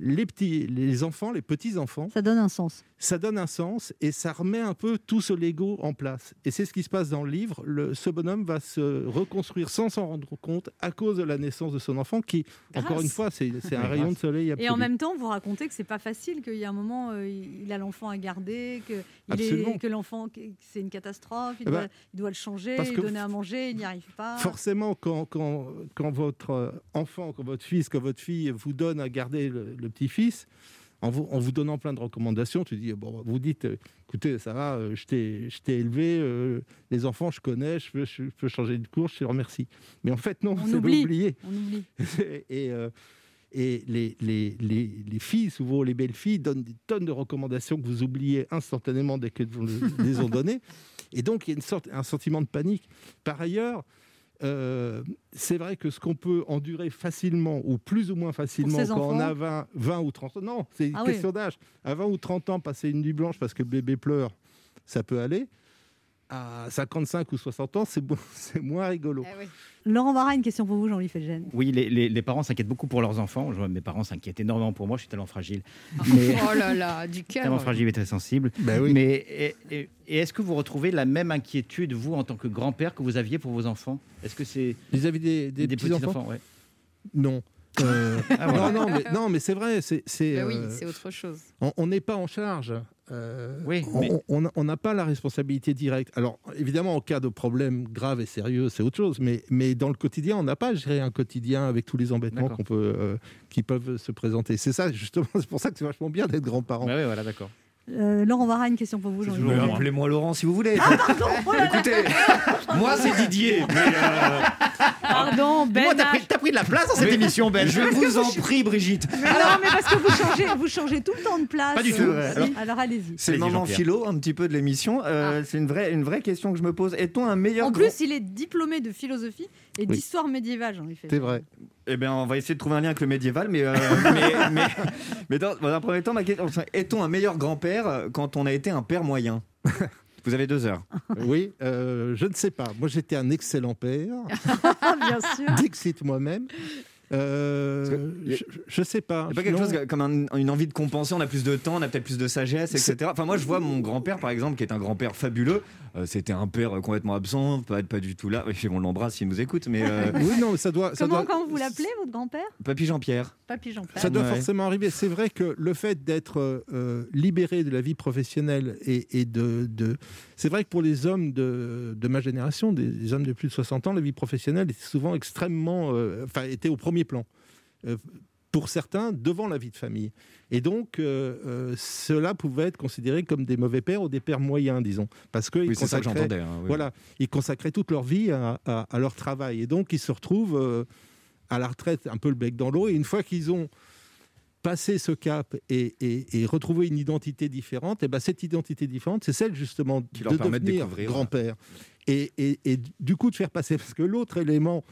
les petits, les enfants, les petits-enfants, Ça donne un sens. Ça donne un sens et ça remet un peu tout ce Lego en place. Et c'est ce qui se passe dans le livre. Le, ce bonhomme va se reconstruire sans s'en rendre compte à cause de la naissance de son enfant qui, encore une fois, c'est un rayon de soleil Et en même temps, vous racontez que c'est pas facile, qu'il y a un moment, euh, il a l'enfant à garder, que, il Absolument. est, que l'enfant, c'est une catastrophe, il, Eh doit, il doit le changer, lui donner à manger, il n'y arrive pas. Forcément, quand, quand, quand votre euh, enfant, quand votre fils, quand votre fille vous donne à garder le, le petit-fils, en vous, en vous donnant plein de recommandations, tu dis, bon, vous dites, euh, écoutez, ça va, euh, je t'ai élevé, euh, les enfants, je connais, je peux, je peux changer de cours, je te remercie. Mais en fait, non, On c'est oublie. oublié. On oublie. et euh, et les, les, les, les filles, souvent les belles filles, donnent des tonnes de recommandations que vous oubliez instantanément dès qu'elles vous les ont données. Et donc, il y a une sorte, un sentiment de panique. Par ailleurs, euh, c'est vrai que ce qu'on peut endurer facilement, ou plus ou moins facilement, quand on a 20, 20 ou 30 ans, non, c'est une Ah oui. question d'âge. À 20 ou 30 ans, passer une nuit blanche parce que le bébé pleure, ça peut aller. À 55 ou 60 ans, c'est bon- c'est moins rigolo. Eh oui. Laurent Barra, une question pour vous, Jean-Louis Fégène. Oui, les, les- les parents s'inquiètent beaucoup pour leurs enfants. Je vois, mes parents s'inquiètent énormément pour moi. Je suis tellement fragile. Mais, Oh là là, du tellement cœur. fragile et très sensible. Ben oui. Mais et, et- et est-ce que vous retrouvez la même inquiétude, vous, en tant que grand-père, que vous aviez pour vos enfants? Est-ce que c'est Vis-à-vis des, des des, petits-enfants ouais. Non. Euh, Ah, voilà. Non, non, mais, non, mais c'est vrai. C'est, c'est, Bah oui, euh, c'est autre chose. on n'est pas en charge. Euh, Oui, on- mais- on on n'a pas la responsabilité directe. Alors, évidemment, en cas de problème grave et sérieux, c'est autre chose. Mais, mais dans le quotidien, on n'a pas à gérer un quotidien avec tous les embêtements qu'on peut, euh, qui peuvent se présenter. C'est ça, justement, c'est pour ça que c'est vachement bien d'être grand-parent. Ouais, ouais, voilà, d'accord. Euh, Laurent Barra, une question pour vous. Appelez-moi Laurent si vous voulez. Oh là là, Écoutez, moi c'est Didier. mais, euh, Pardon, Ben. Moi, t'as pris, t'as pris de la place dans cette émission, Ben. je vous en prie, Brigitte. Mais non, mais parce que vous changez, vous changez tout le temps de place. Pas du tout. Si, Alors- Alors, allez-y. C'est le Allez-y, moment Jean-Pierre. philo un petit peu de l'émission. Euh, C'est une vraie, une vraie question que je me pose. Est-on un meilleur En grand- plus, il est diplômé de philosophie et Oui. d'histoire médiévale, Jean-Yves. C'est vrai. Eh bien, on va essayer de trouver un lien avec le médiéval, mais, euh, mais, mais, mais dans, dans un premier temps, ma question, est-on un meilleur grand-père quand on a été un père moyen? Vous avez deux heures. Oui, euh, je ne sais pas. Moi, j'étais un excellent père. Ah, bien sûr. Dixit moi-même. Euh, je ne sais pas. Il n'y a pas quelque Non. chose comme un- une envie de compenser, on a plus de temps, on a peut-être plus de sagesse, etc. Enfin, moi, je vois mon grand-père, par exemple, qui est un grand-père fabuleux. Euh, C'était un père complètement absent, pas, pas du tout là. Oui, on l'embrasse s'il nous écoute, mais euh, Oui, non, ça doit, ça Comment, doit, vous l'appelez, votre grand-père? Papy Jean-Pierre. Papy Jean-Pierre. ça doit Ouais. forcément arriver. C'est vrai que le fait d'être libéré de la vie professionnelle et, et de, de- c'est vrai que pour les hommes de, de ma génération, des, des hommes de plus de 60 ans, la vie professionnelle était souvent extrêmement, euh, enfin, était au premier plan. Euh, pour certains, devant la vie de famille. Et donc, euh, euh, cela pouvait être considéré comme des mauvais pères ou des pères moyens, disons. Parce Oui, que consacraient- hein, oui. Voilà, ils consacraient toute leur vie à, à- à leur travail. Et donc, ils se retrouvent euh, à la retraite, un peu le bec dans l'eau. Et une fois qu'ils ont passé ce cap et, et- et retrouvé une identité différente, et ben cette identité différente, c'est celle justement Qui leur de permet de devenir découvrir. grand-père. Et du coup, de faire passer. Parce que l'autre élément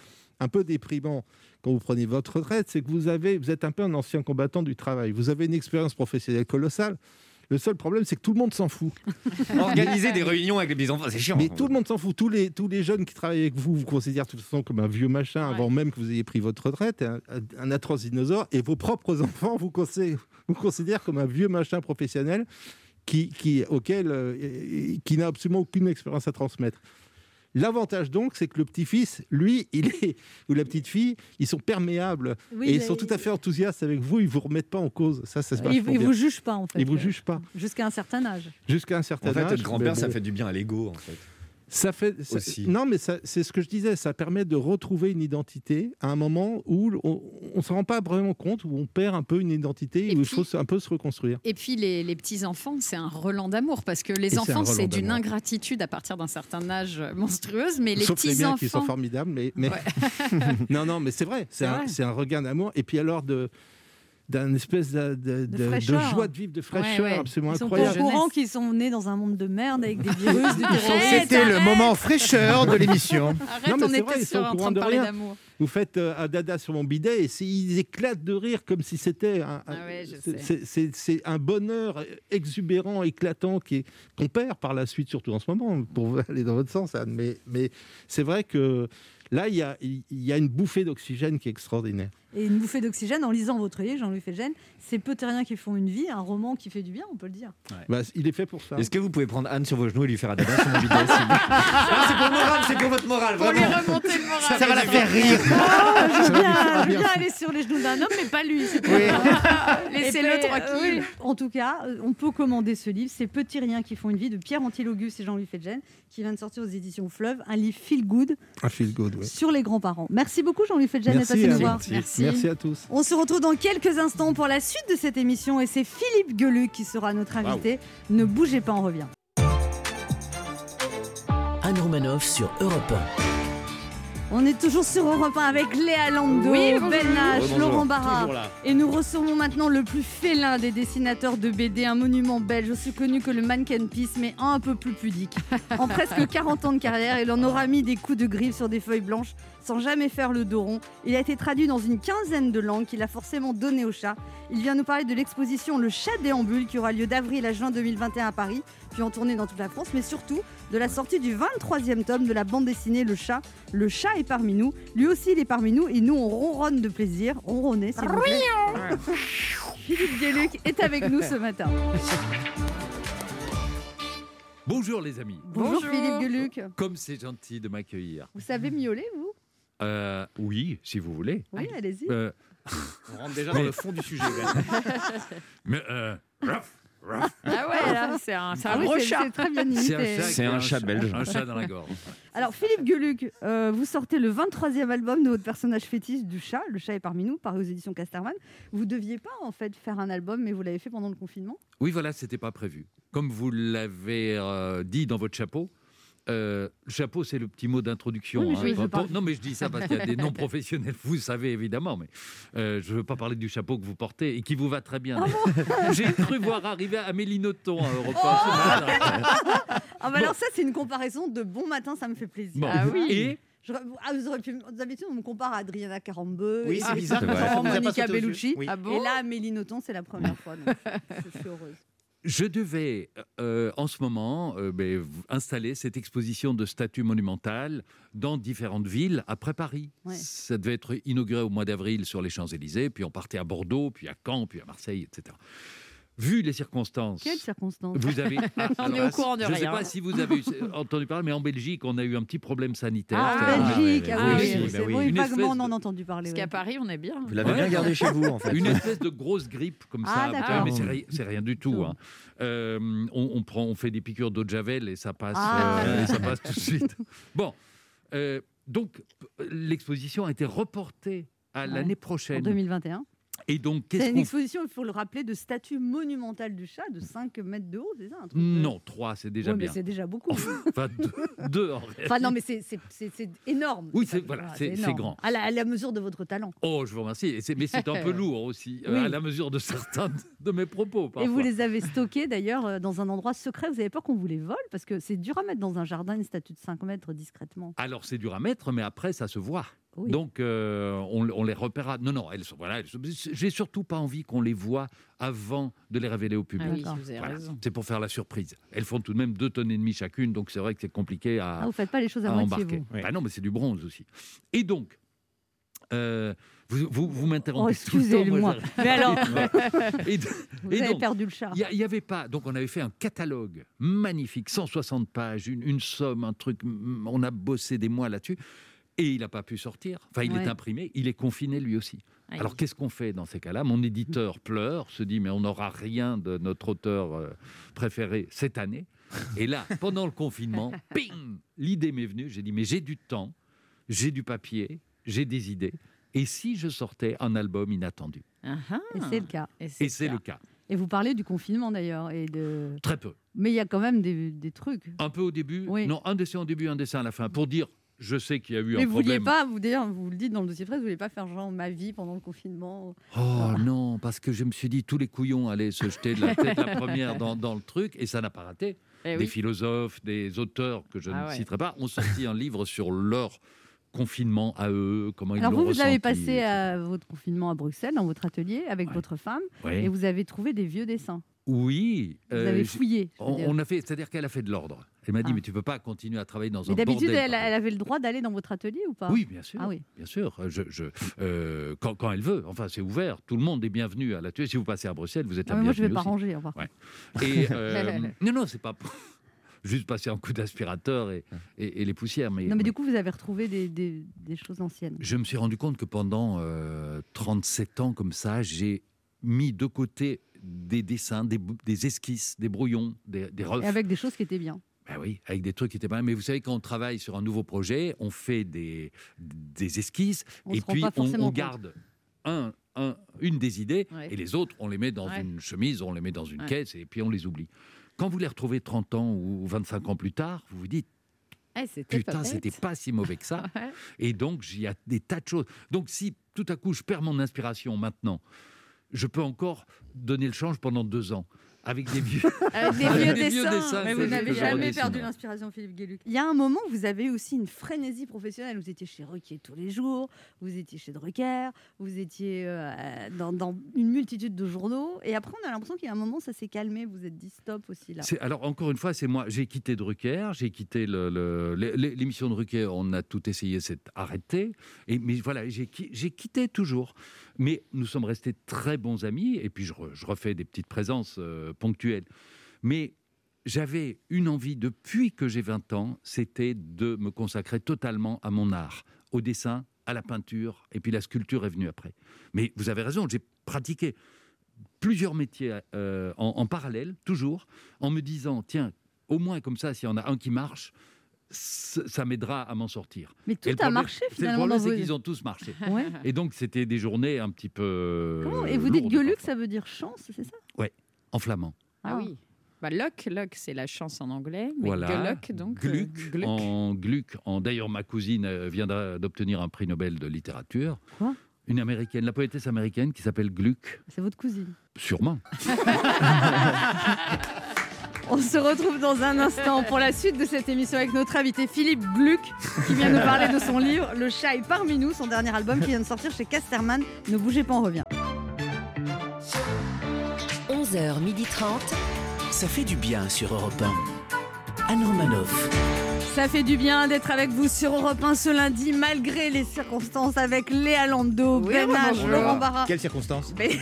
un peu déprimant quand vous prenez votre retraite, c'est que vous, avez, vous êtes un peu un ancien combattant du travail. Vous avez une expérience professionnelle colossale. Le seul problème, c'est que tout le monde s'en fout. Organiser des réunions avec les petits-enfants, c'est chiant. Mais tout le monde s'en fout. Tous les, tous les jeunes qui travaillent avec vous vous considèrent de toute façon comme un vieux machin Ouais. avant même que vous ayez pris votre retraite, un, un atroce dinosaure. Et vos propres enfants vous considèrent comme un vieux machin professionnel qui, qui, auquel, euh, qui n'a absolument aucune expérience à transmettre. L'avantage donc, c'est que le petit-fils, lui, il est, ou la petite-fille, ils sont perméables Oui, et ils sont tout à fait enthousiastes avec vous. Ils vous remettent pas en cause. Ça, ça se passe Ils, ils vous jugent pas, en fait. Ils vous jugent pas Jusqu'à un certain âge. jusqu'à un certain En fait, âge. être grand-père, ça fait du bien à l'ego, en fait. Ça fait ça- Aussi. non, mais c'est ce que je disais. Ça permet de retrouver une identité à un moment où on, on se rend pas vraiment compte, où on perd un peu une identité, Et où il faut un peu se reconstruire. Et puis les, les petits-enfants, c'est un relan d'amour parce que les Et enfants, relent c'est d'une ingratitude à partir d'un certain âge euh, monstrueuse, mais les Sauf les miens qui sont formidables, mais, mais... Ouais. non, non, mais c'est vrai. C'est un, vrai. c'est un regain d'amour. Et puis alors de d'un espèce de, de- de- de fraîcheur. joie de vivre, de fraîcheur ouais. absolument Ils sont au incroyable. courant qu'ils sont nés dans un monde de merde avec des virus, du. C'était le moment fraîcheur de l'émission. Arrête, Non, on était vrai, sur en train de de parler d'amour. Vous faites euh, un dada sur mon bidet et ils éclatent de rire comme si c'était un, Ah ouais, c'est- un bonheur exubérant, éclatant qui est- qu'on perd par la suite, surtout en ce moment, pour aller dans votre sens, Anne. Mais, mais c'est vrai que là, il y a, il y a une bouffée d'oxygène qui est extraordinaire. Et une bouffée d'oxygène en lisant votre livre, Jean-Louis Fedgen. C'est peu terriens qui font une vie, un roman qui fait du bien, on peut le dire. Bah, il est fait pour ça. Est-ce que vous pouvez prendre Anne sur vos genoux et lui faire un sur mon plaît? Non, C'est pour le moral, c'est pour votre moral, Pour lui vraiment. remonter le moral. Ça va la faire rire. Ah, je veux bien, faire je veux bien. bien aller sur les genoux d'un homme, mais pas lui. Oui. Laissez-le puis, euh, tranquille. oui. En tout cas, euh, on peut commander ce livre, C'est Petits Riens qui font une vie, de Pierre Antilogus et Jean-Louis Fedgen, qui vient de sortir aux éditions Fleuve, un livre feel good Un feel good, oui. sur les grands-parents. Merci beaucoup Jean-Louis Fedgen d'être Merci, passé nous voir. Merci. Merci à tous. On se retrouve dans quelques instants pour la suite de cette émission et c'est Philippe Geluc qui sera notre invité. Ne bougez pas, on revient. Anne Romanoff sur Europe On est toujours sur Europe 1 avec Léa Lando, Oui. Ben H. Laurent Barra. Et nous recevons maintenant le plus félin des dessinateurs de BD, un monument belge, aussi connu que le Mannequin Peace, mais un peu plus pudique. En presque 40 ans de carrière, il en aura mis des coups de griffe sur des feuilles blanches sans jamais faire le dos rond. Il a été traduit dans une quinzaine de langues qu'il a forcément donné au chat. Il vient nous parler de l'exposition Le Chat déambule qui aura lieu d'avril à juin 2021 à Paris, puis en tournée dans toute la France, mais surtout de la sortie du 23e tome de la bande dessinée Le Chat. Le chat est parmi nous. Lui aussi, il est parmi nous et nous, on ronronne de plaisir. Ronronner, s'il vous plaît. Philippe Gueluc est avec nous ce matin. Bonjour les amis. Bonjour, Bonjour. Philippe Gueluc. Comme c'est gentil de m'accueillir. Vous savez miauler, vous? Euh, oui, si vous voulez. Oui, allez-y. Euh, On rentre déjà dans le fond du sujet. Mais euh, ruff, ruff. Ah ouais, là, c'est un, c'est un Ah oui, gros chat. c'est très bien C'est imité. un chat, C'est un chat belge. Un chat dans la gorge. Alors, Philippe Gueluc, euh, vous sortez le 23e album de votre personnage fétiche du chat. Le chat est parmi nous, paru aux éditions Casterman. Vous deviez pas, en fait, faire un album, mais vous l'avez fait pendant le confinement? Oui, voilà, c'était pas prévu. Comme vous l'avez euh, dit dans votre chapeau, euh, le chapeau, c'est le petit mot d'introduction. Oui, hein. non, mais je dis ça parce qu'il y a des non-professionnels, vous savez évidemment, mais euh, je ne veux pas parler du chapeau que vous portez et qui vous va très bien. J'ai cru voir arriver Amélie Nothomb à Europe 1 ce matin. Ah, bah alors, ça, c'est une comparaison de bon matin, ça me fait plaisir. Bon. Ah oui. Et Je- ah, vous auriez pu, d'habitude, on me compare à Adriana Carambeu. Oui, c'est bizarre. Monica. Bellucci. Oui. Ah bon Et là, Amélie Nothomb, c'est la première fois. donc je suis heureuse. Je devais euh, en ce moment euh, ben, installer cette exposition de statues monumentales dans différentes villes après Paris. Ouais. Ça devait être inauguré au mois d'avril sur les Champs-Élysées, puis on partait à Bordeaux, puis à Caen, puis à Marseille, etc. Vu les circonstances, Quelle circonstance vous avez. Ah, On est au courant de je ne sais rien. pas si vous avez eu- entendu parler, mais en Belgique, on a eu un petit problème sanitaire. Ah, C'est-à-dire- Belgique, ah, oui, oui, oui, bah c'est oui. oui, Une vaguement, espèce on en a entendu parler. Parce ouais. qu'à Paris, on est bien. Vous l'avez Ouais, bien gardé chez vous, en fait. Une espèce de grosse grippe comme Ah, ça, d'accord. mais c'est ri- c'est rien du tout. hein. Euh, on, on prend, on fait des piqûres d'eau de javel et ça passe, Ah. euh, et ça passe tout de suite. Bon, euh, donc p- l'exposition a été reportée à Ouais. l'année En prochaine. 2021. Et donc, qu'est-ce une exposition, il faut le rappeler, de statues monumentales du chat de 5 mètres de haut, c'est ça un truc de- Non, trois, c'est déjà Ouais, mais bien. c'est déjà beaucoup. Enfin, deux, deux en réalité. Enfin, non, mais c'est- c'est c'est- c'est énorme. Oui, c'est- voilà, grand. À la, à la mesure de votre talent. Oh, je vous remercie. Et c'est- Mais c'est un peu lourd aussi, euh, Oui. à la mesure de certains de mes propos. Et vous les avez stockés d'ailleurs euh, dans un endroit secret. Vous avez peur qu'on vous les vole Parce que c'est dur à mettre dans un jardin une statue de 5 mètres discrètement. Alors c'est dur à mettre, mais après ça se voit. Oui. Donc euh, on, on les repérera. Non, non, elles sont voilà. elles sont- J'ai surtout pas envie qu'on les voit avant de les révéler au public. Ah oui, D'accord. vous avez Voilà. raison. C'est pour faire la surprise. Elles font tout de même deux tonnes et demie chacune, donc c'est vrai que c'est compliqué à, Ah, vous faites pas les choses à, à moitié, embarquer. vous. Oui. Bah non, mais c'est du bronze aussi. Et donc, euh, vous, vous, vous Oh, m'interrompez temps. excusez-moi. Mais alors, Et, vous et avez donc, perdu le chat. il n'y avait pas. Donc, on avait fait un catalogue magnifique, 160 pages, une, une somme, un truc. On a bossé des mois là-dessus. Et il n'a pas pu sortir. Enfin, il Ouais. est imprimé, il est confiné lui aussi. Aïe. Alors, qu'est-ce qu'on fait dans ces cas-là? Mon éditeur pleure, se dit Mais on n'aura rien de notre auteur euh, préféré cette année. Et là, pendant le confinement, ping L'idée m'est venue. J'ai dit Mais j'ai du temps, j'ai du papier, j'ai des idées. Et si je sortais un album inattendu? Ah, ah. Et c'est le cas. Et Et c'est le cas. Et vous parlez du confinement d'ailleurs. Et de... Très peu. Mais il y a quand même des, des trucs. Un peu au début. Oui. Non, un dessin au début, un dessin à la fin. Pour dire, je sais qu'il y a eu Mais un vous vouliez problème. pas, vous d'ailleurs, vous le dites dans le dossier presse, vous vouliez pas faire genre ma vie pendant le confinement? Oh non, parce que je me suis dit, tous les couillons allaient se jeter de la tête la première dans, dans le truc, et ça n'a pas raté. Eh Des oui. philosophes, des auteurs que je Ah ne ouais. citerai pas, ont sorti un livre sur leur confinement à eux, comment ils Alors vous, vous avez passé à votre confinement à Bruxelles, dans votre atelier, avec Ouais. votre femme, et vous avez trouvé des vieux dessins. Oui. Vous euh, avez j'ai- fouillé. dire. on a fait, c'est-à-dire qu'elle a fait de l'ordre. Elle m'a dit, Ah. mais tu peux pas continuer à travailler dans Mais un d'habitude, bordel. elle, pareil. elle avait le droit d'aller dans votre atelier ou pas? Oui, bien sûr. Ah oui. Bien sûr. Je, je- euh, quand, quand elle veut. Enfin, c'est ouvert. Tout le monde est bienvenu à la tuer. Si vous passez à Bruxelles, vous êtes la mais moi, je vais bienvenue pas ranger. Enfin. Ouais. Et euh, non, non, c'est pas juste passer un coup d'aspirateur et, et- et les poussières. Mais, Non, mais du coup, vous avez retrouvé des, des- des choses anciennes. je me suis rendu compte que pendant euh, 37 ans comme ça, j'ai mis de côté des dessins, des, esquisses, des brouillons, des, des refs. Et avec des choses qui étaient bien. Ben oui, avec des trucs qui étaient pas mal. Mais vous savez, quand on travaille sur un nouveau projet, on fait des, des esquisses On et puis on, garde un, un- une des idées Ouais. et les autres, on les met dans Ouais. une chemise, on les met dans une Ouais. caisse et puis on les oublie. Quand vous les retrouvez 30 ans ou 25 ans plus tard, vous vous dites c'était putain, c'était pas si mauvais que ça. Et donc, il y a des tas de choses. Donc, si tout à coup je perds mon inspiration maintenant, je peux encore donner le change pendant deux ans avec des vieux. Avec des Avec vieux des vieux dessins. dessins, Mais vous n'avez jamais perdu l'inspiration, Philippe Gueluc. Il y a un moment, vous avez eu aussi une frénésie professionnelle. Vous étiez chez Ruquier tous les jours, vous étiez chez Drucker, vous étiez euh, dans, dans une multitude de journaux. Et après, on a l'impression qu'il y a un moment, ça s'est calmé. Vous êtes dit stop aussi là. C'est- Alors, encore une fois, c'est moi. J'ai quitté Drucker, j'ai quitté le- le- l'émission de Drucker. On a tout essayé, c'est arrêté. Et, mais voilà, j'ai quitté toujours. Mais nous sommes restés très bons amis. Et puis, je, re- je refais des petites présences euh, ponctuelles. Mais j'avais une envie depuis que j'ai 20 ans, c'était de me consacrer totalement à mon art, au dessin à la peinture, et puis la sculpture est venue après. Mais vous avez raison, j'ai pratiqué plusieurs métiers euh, en, parallèle, toujours, en me disant, tiens, au moins comme ça, s'il y en a un qui marche, ça m'aidera à m'en sortir. Mais tout Et a problème- marché c'est- finalement Le problème, c'est qu'ils ont tous marché. Ouais. Et donc, c'était des journées un petit peu. Comment euh, Et vous dites Gueuluc, ça veut dire chance, c'est ça? Ouais, en flamand. Ah oui. Bah, luck, luck, c'est la chance en anglais. Mais Voilà. Geluck, donc. euh, Gluck, Gluck. en Gluck. En, D'ailleurs, ma cousine euh, vient d'obtenir un prix Nobel de littérature. Quoi? Une américaine, la poétesse américaine qui s'appelle Gluck. C'est votre cousine. Sûrement. On se retrouve dans un instant pour la suite de cette émission avec notre invité Philippe Gluck qui vient nous parler de son livre Le chat est parmi nous, son dernier album qui vient de sortir chez Casterman. Ne bougez pas, on revient. 11h30. Ça fait du bien sur Europe 1. Anne Romanoff. Ça fait du bien d'être avec vous sur Europe 1 ce lundi, malgré les circonstances, avec Léa Lando, Oui, Ben H. Laurent Barra, Quelles circonstances Mais-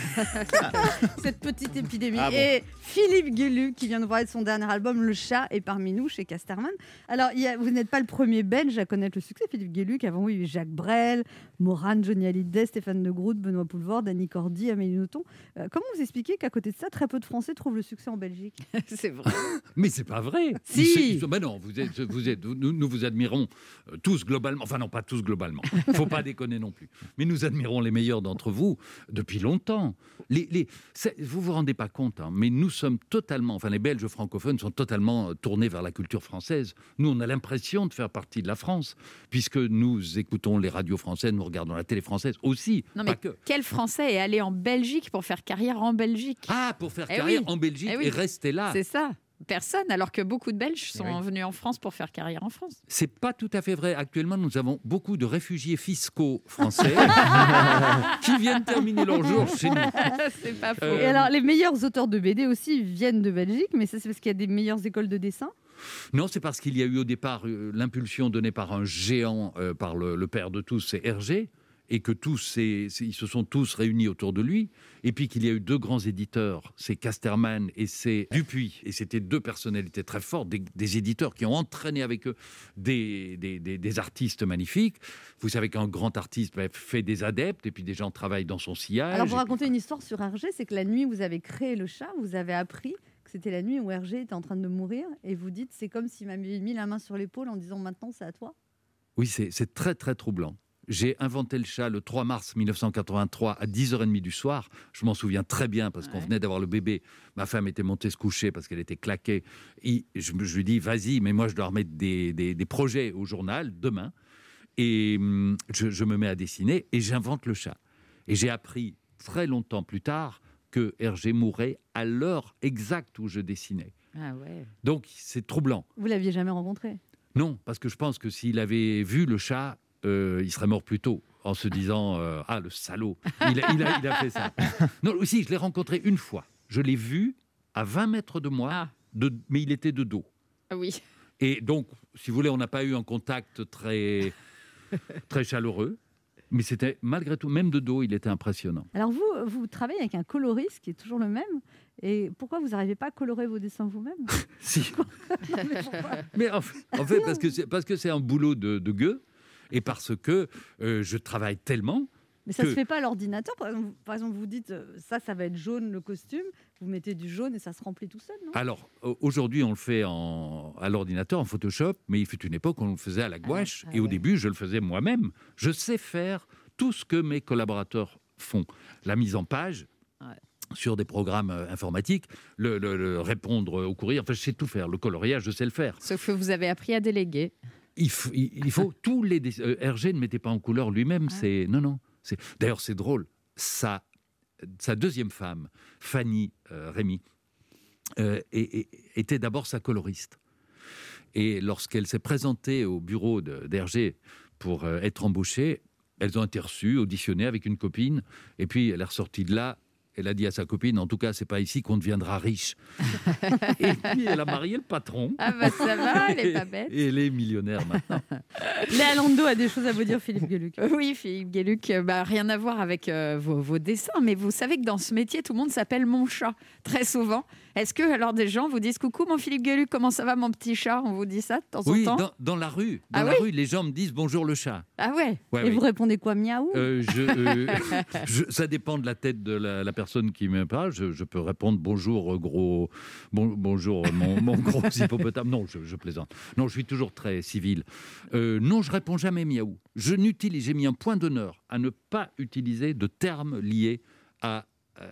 cette petite épidémie. Ah bon. Et Philippe Gueluc qui vient de de son dernier album, Le chat est parmi nous chez Casterman. Alors, il y a- vous n'êtes pas le premier belge à connaître le succès, Philippe Gueluc. Avant, oui, Jacques Brel, Morane, Johnny Hallyday, Stéphane de Groot, Benoît Poulvord, Annie Cordy, Amélie Nothomb. Euh, comment vous expliquez qu'à côté de ça, très peu de Français trouvent le succès en Belgique? C'est vrai. Mais c'est pas vrai. Si. Ben non, vous êtes, vous êtes, nous, nous vous admirons euh, tous globalement. Enfin non, pas tous globalement. Faut pas déconner non plus. Mais nous admirons les meilleurs d'entre vous depuis longtemps. Les, les, vous vous rendez pas compte, hein, mais nous sommes totalement, enfin les Belges francophones sont totalement euh, tournés vers la culture française. Nous, on a l'impression de faire partie de la France, puisque nous écoutons les radios françaises, nous regardons la télé française aussi. Non, pas mais que. quel Français est allé en Belgique pour faire carrière en Belgique? Ah, pour faire Eh carrière oui. en Belgique Eh oui. et rester là. C'est ça. Alors que beaucoup de Belges sont Eh oui. venus en France pour faire carrière en France. C'est pas tout à fait vrai. Actuellement, nous avons beaucoup de réfugiés fiscaux français qui viennent terminer leur jour chez nous. c'est pas faux. Euh, Et alors, les meilleurs auteurs de BD aussi viennent de Belgique, mais ça, c'est parce qu'il y a des meilleures écoles de dessin? Non, c'est parce qu'il y a eu au départ euh, l'impulsion donnée par un géant, euh, par le, le père de tous, c'est Hergé, et que tous, ces- ils se sont tous réunis autour de lui, et puis qu'il y a eu deux grands éditeurs, c'est Casterman et c'est Dupuis, et c'était deux personnalités très fortes, des, des éditeurs qui ont entraîné avec eux des, des- des- des artistes magnifiques. Vous savez qu'un grand artiste ben, fait des adeptes, et puis des gens travaillent dans son sillage. Alors, puis- raconter une histoire sur Hergé, c'est que la nuit où vous avez créé le chat, vous avez appris que c'était la nuit où Hergé était en train de mourir, et vous dites c'est comme s'il m'avait mis la main sur l'épaule en disant maintenant c'est à toi? Oui, c'est très très troublant. J'ai inventé le chat le 3 mars 1983 à 10h30 du soir. Je m'en souviens très bien parce qu'on venait d'avoir le bébé. Ma femme était montée se coucher parce qu'elle était claquée. Et je, lui dis, vas-y, mais moi je dois remettre des, des- des projets au journal demain. Et hum, je, je me mets à dessiner et j'invente le chat. Et j'ai appris très longtemps plus tard que Hergé mourait à l'heure exacte où je dessinais. Ah ouais. Donc c'est troublant. Vous l'aviez jamais rencontré? Non, parce que je pense que s'il avait vu le chat, euh, il serait mort plus tôt en se disant euh, Ah, le salaud, il a, il a- il a fait ça. Non, aussi, je l'ai rencontré une fois. Je l'ai vu à 20 mètres de moi, Ah. de, mais il était de dos. Ah oui. Et donc, si vous voulez, on n'a pas eu un contact très, très chaleureux. Mais c'était malgré tout, même de dos, il était impressionnant. Alors vous, vous travaillez avec un coloriste qui est toujours le même. Et pourquoi vous n'arrivez pas à colorer vos dessins vous-même? Si. Mais en fait, en fait, parce que c'est parce que c'est un boulot de, de gueux et parce que euh, je travaille tellement Mais ça que- se fait pas à l'ordinateur. Par exemple, vous- par exemple, vous dites euh, ça, ça va être jaune le costume. Vous mettez du jaune et ça se remplit tout seul, non? Alors, au- aujourd'hui, on le fait en, à l'ordinateur, en Photoshop, mais il fut une époque où on le faisait à la gouache. ah et au ouais. début, je le faisais moi-même. Je sais faire tout ce que mes collaborateurs font. La mise en page Ouais. sur des programmes euh, informatiques, le, le- le répondre au courrier, enfin, je sais tout faire. Le coloriage, je sais le faire. Sauf que vous avez appris à déléguer. Il, faut tous les... euh, Hergé ne mettait pas en couleur lui-même. C'est Non, non. C'est- D'ailleurs, c'est drôle. Sa, sa deuxième femme, Fanny euh, Rémy, euh, et- et- était d'abord sa coloriste. Et lorsqu'elle s'est présentée au bureau d'Hergé pour euh, être embauchée, elles ont été reçues, auditionnées avec une copine, et puis elle est ressortie de là Elle a dit à sa copine, en tout cas, c'est pas ici qu'on deviendra riche. et puis, elle a marié le patron. Ah bah ça va, elle est pas bête. Et elle est millionnaire maintenant. Léa Lando a des choses à vous dire, Philippe Gueluc. Euh, Oui, Philippe Gueluc, euh, bah, rien à voir avec euh, vos, vos dessins, mais vous savez que dans ce métier, tout le monde s'appelle mon chat, très souvent. Est-ce que alors des gens vous disent coucou mon Philippe Gueluc, comment ça va mon petit chat? On vous dit ça de temps Oui, en temps? dans, dans la rue. Dans Ah la oui? rue, les gens me disent bonjour le chat. Ah ouais? Ouais, Et oui. vous répondez quoi, miaou? Euh, je, euh, je- ça dépend de la tête de la, la personne qui me parle. Je, je peux répondre bonjour gros, bon- bonjour mon, mon gros hippopotame. Non, je, je plaisante. Non, je suis toujours très civil. Euh, non, je réponds jamais miaou. Je n'utilise, j'ai mis un point d'honneur à ne pas utiliser de termes liés à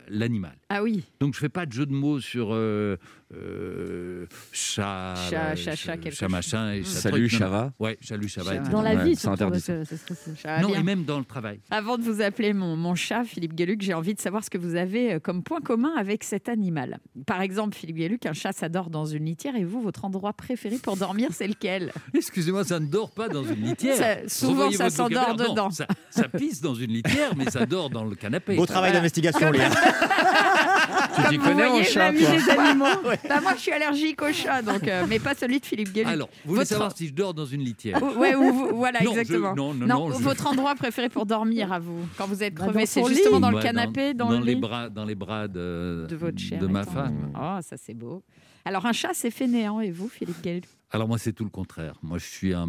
l'animal. Ah oui, Donc je fais pas de jeu de mots sur euh, euh, chat, Chat, euh, chat, chat, chat machin et chat Salut. Chava. Ouais, salut Chava. Dans la Ouais, vie, c'est interdit, ça ça Non, bien. et même dans le travail. Avant de vous appeler mon, mon chat, Philippe Gueluc, j'ai envie de savoir ce que vous avez euh, comme point commun avec cet animal. Par exemple, Philippe Gueluc, un chat s'adore dans une litière et vous, votre endroit préféré pour dormir, c'est lequel? Excusez-moi, ça ne dort pas dans une litière. Ça- souvent, ça s'endort dedans. ça, ça pisse dans une litière, mais ça dort dans le canapé. Beau travail d'investigation, Léa. Tu t'y Vous connais chat, la vie toi des animaux. Bah, moi, je suis allergique au chat, donc, euh, mais pas celui de Philippe Gueluc. Alors, vous voulez Votre- savoir si je dors dans une litière Ou- Ouais, ou voilà, Non, je- exactement. non, non, non, je- votre endroit préféré pour dormir à vous, quand vous êtes Bah, crevé, c'est justement lit. dans le Bah, canapé, dans, le les bras, dans les bras de, de votre chère. de ma étant. femme. Oh, ça c'est beau. Alors un chat, c'est fainéant, et vous, Philippe Gueluc Alors moi, c'est tout le contraire. Moi, je suis un.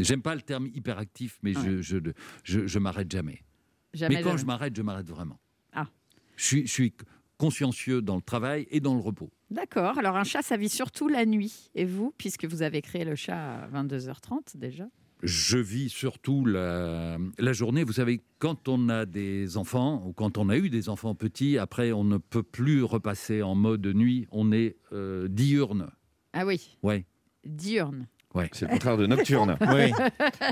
J'aime pas le terme hyperactif, mais je, je, je, je m'arrête jamais. Jamais. mais quand jamais. je m'arrête, je m'arrête vraiment. Je suis, je suis consciencieux dans le travail et dans le repos. D'accord. Alors un chat, ça vit surtout la nuit. Et vous, puisque vous avez créé le chat à 22h30 déjà? Je vis surtout la, la journée. Vous savez, quand on a des enfants, ou quand on a eu des enfants petits, après, on ne peut plus repasser en mode nuit. On est euh, diurne. Ah oui, Ouais. diurne. C'est le contraire de nocturne. Oui.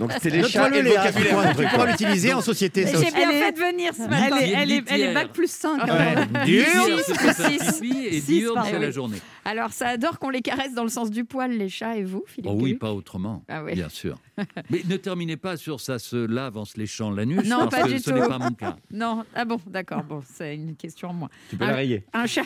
Donc c'est les chats et le vocabulaire. tu pourras l'utiliser en société. J'ai bien fait de venir ce matin. elle, est, elle est litière. bac plus 5. Ouais. Diurne, Six, c'est ça, six. pipi, et c'est la journée. Alors ça adore qu'on les caresse dans le sens du poil, les chats, et vous, Philippe Oh oui, pas autrement, Ah oui. bien sûr. Mais ne terminez pas sur ça se lave en se léchant l'anus, Non, parce pas que du ce tout. n'est pas mon cas. Non, ah bon, d'accord, bon, c'est une question en moins. Tu peux Ah, la rayer. Un chat,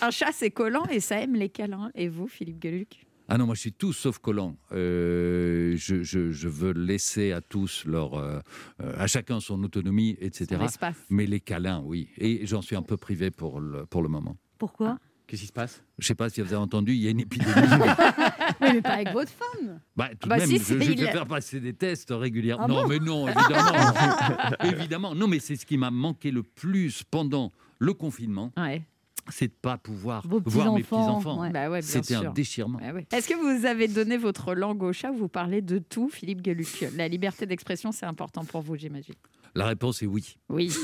un chat, c'est collant et ça aime les câlins. Et vous, Philippe Gueluc Ah non, moi je suis tout sauf collant. Euh, je, je- je veux laisser à tous leur, euh, euh, à chacun son autonomie, etc. Son. Mais les câlins, oui. Et j'en suis un peu privé pour le, pour le moment. Pourquoi? Qu'est-ce qui se passe? Je ne sais pas si vous avez entendu, il y a une épidémie. Mais pas avec votre femme. Bah, tout Bah de même, si, je, je a- faire passer des tests régulièrement. Ah non, bon mais non, évidemment. évidemment. Non, mais c'est ce qui m'a manqué le plus pendant le confinement, Ouais. C'est de pas pouvoir Vos voir mes petits-enfants, ouais. Bah ouais, C'était un déchirement. Ouais. Est-ce que vous avez donné votre langue au chat ou vous parlez de tout, Philippe Gueluc? La liberté d'expression, c'est important pour vous, j'imagine. La réponse est oui. Oui.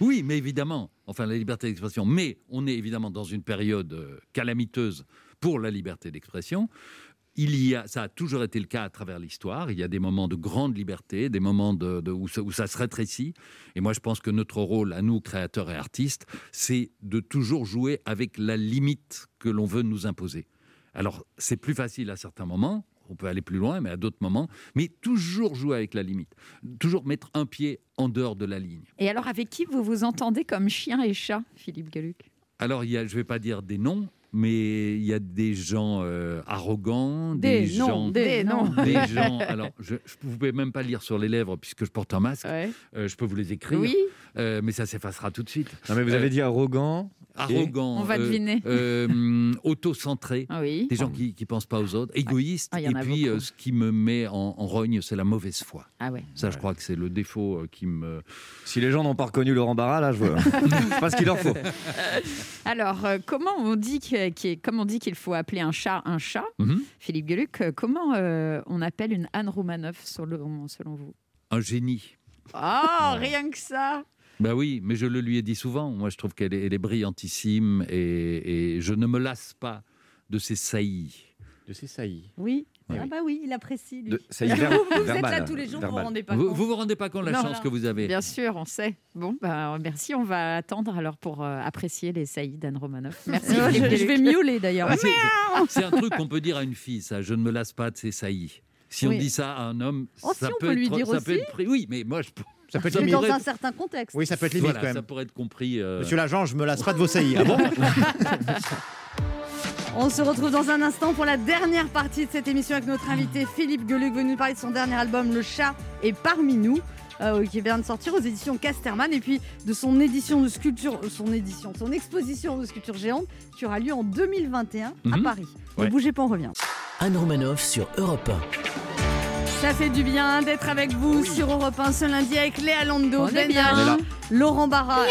Oui, mais évidemment, enfin la liberté d'expression. Mais on est évidemment dans une période euh, calamiteuse pour la liberté d'expression. Il y a, ça a toujours été le cas à travers l'histoire. Il y a des moments de grande liberté, des moments de, de- où, ça, où ça se rétrécit. Et moi, je pense que notre rôle, à nous, créateurs et artistes, c'est de toujours jouer avec la limite que l'on veut nous imposer. Alors, c'est plus facile à certains moments. On peut aller plus loin, mais à d'autres moments. Mais toujours jouer avec la limite. Toujours mettre un pied en dehors de la ligne. Et alors, avec qui vous vous entendez comme chien et chat, Philippe Gueluc? Alors, il y a, je ne vais pas dire des noms, mais il y a des gens euh, arrogants, des, Des, gens... des, noms. des gens. Alors, je, vous pouvez même pas lire sur les lèvres puisque je porte un masque. Ouais. Euh, je peux vous les écrire, Oui, euh, mais ça s'effacera tout de suite. Non, mais vous avez dit arrogant. Arrogant, On va euh, deviner. euh, auto-centré, Ah oui. des gens qui ne pensent pas aux autres, égoïstes. Ah, y en et puis, euh, ce qui me met en, en rogne, c'est la mauvaise foi. Ah ouais. Ça, je crois que c'est le défaut euh, qui me. Si les gens n'ont pas reconnu Laurent Barra, là, je vois. pas ce qu'il leur faut. Alors, euh, comment on dit qu'il comme on dit qu'il faut appeler un chat un chat, Mhm. Philippe Gueluc, comment euh, on appelle une Anne Roumanoff selon, selon vous? Un génie. Ah, rien que ça Ben oui, mais je le lui ai dit souvent. Moi, je trouve qu'elle est, brillantissime et, et je ne me lasse pas de ses saillies. De ses saillies. Oui. Oui. Ah bah oui, il apprécie lui. De- ça y est, vous, êtes verbal, là tous les jours, vous vous rendez pas Vous, compte. vous vous rendez pas compte de la Non, chance non. que vous avez Bien sûr, on sait. Bon, bah, merci. On va attendre alors pour euh, apprécier les saillies d'Anne Romanoff. Merci. Euh, je, vais miauler d'ailleurs. Ah, c'est- un truc qu'on peut dire à une fille, ça. Je ne me lasse pas de ses saillies. Si on dit ça à un homme, Oh, ça si, on peut peut lui être, dire ça peut aussi. être pris. Oui, mais moi, je, Ça peut être limite. dans un certain contexte. Oui, ça peut être limite Voilà, quand ça même. pourrait être compris. euh, Monsieur l'agent, je me lasse pas de vos saillies. Ah bon On se retrouve dans un instant pour la dernière partie de cette émission avec notre invité Philippe Gueluc, venu nous parler de son dernier album Le chat est parmi nous. euh, qui vient de sortir aux éditions Casterman et puis de son édition de sculpture, euh, son édition, son exposition de sculpture géante qui aura lieu en 2021 à Mhm. Paris. Ne bougez pas, on revient. Anne Romanoff sur Europe Ça fait du bien d'être avec vous sur Europe 1 ce lundi avec Léa Lando, Ben. Laurent Barra et...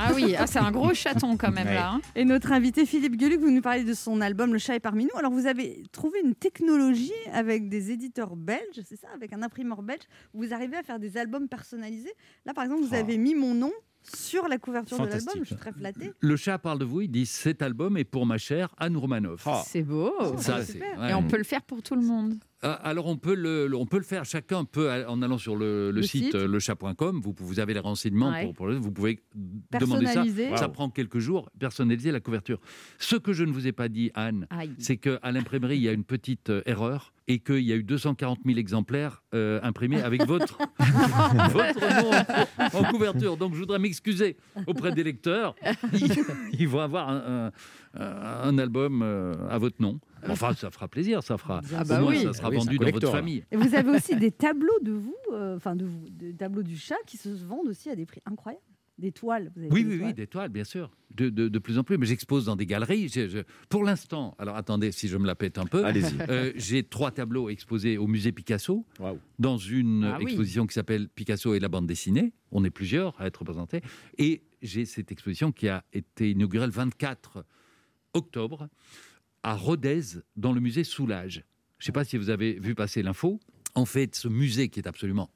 Ah oui, ah, c'est un gros chaton quand même là. hein. Et notre invité Philippe Gueluc, vous nous parlez de son album Le chat est parmi nous. Alors vous avez trouvé une technologie avec des éditeurs belges, c'est ça, avec un imprimeur belge. Vous arrivez à faire des albums personnalisés. Là par exemple, vous Ah. avez mis mon nom sur la couverture de l'album. Je suis très flattée. Le chat parle de vous, il dit cet album est pour ma chère Anne Romanoff. C'est beau. Ça, c'est- super. ouais. Et on peut le faire pour tout le monde. Ah, Alors on peut le, on peut le faire. Chacun peut en allant sur le, le Le site, site. euh, lechat.com. Vous, vous avez les renseignements Ouais. pour, pour le- vous pouvez demander ça. Personnaliser. Ça prend quelques jours. Personnaliser la couverture. Ce que je ne vous ai pas dit, Anne, c'est qu'à l'imprimerie il y a une petite euh, erreur et qu'il y a eu 240 000 exemplaires euh, imprimés avec votre votre nom en, en couverture. Donc je voudrais m'excuser auprès des lecteurs. Ils, ils vont avoir un, un- un album euh, à votre nom. Enfin, ça fera plaisir, ça fera. Ah au bah moins, oui. ça sera Ah oui, vendu dans votre famille. Et vous avez aussi des tableaux de vous, euh, enfin de vous, des tableaux du chat qui se vendent aussi à des prix incroyables. Des toiles. Vous avez Oui, des oui, oui, toiles. des toiles, bien sûr. De, de- de plus en plus. Mais j'expose dans des galeries. Je- je- pour l'instant, alors attendez, si je me la pète un peu. Allez-y. Euh, J'ai trois tableaux exposés au musée Picasso, dans une Ah oui. exposition qui s'appelle Picasso et la bande dessinée. On est plusieurs à être représentés. Et j'ai cette exposition qui a été inaugurée le 24 octobre à Rodez, dans le musée Soulage. Je ne sais pas si vous avez vu passer l'info. En fait, ce musée qui est absolument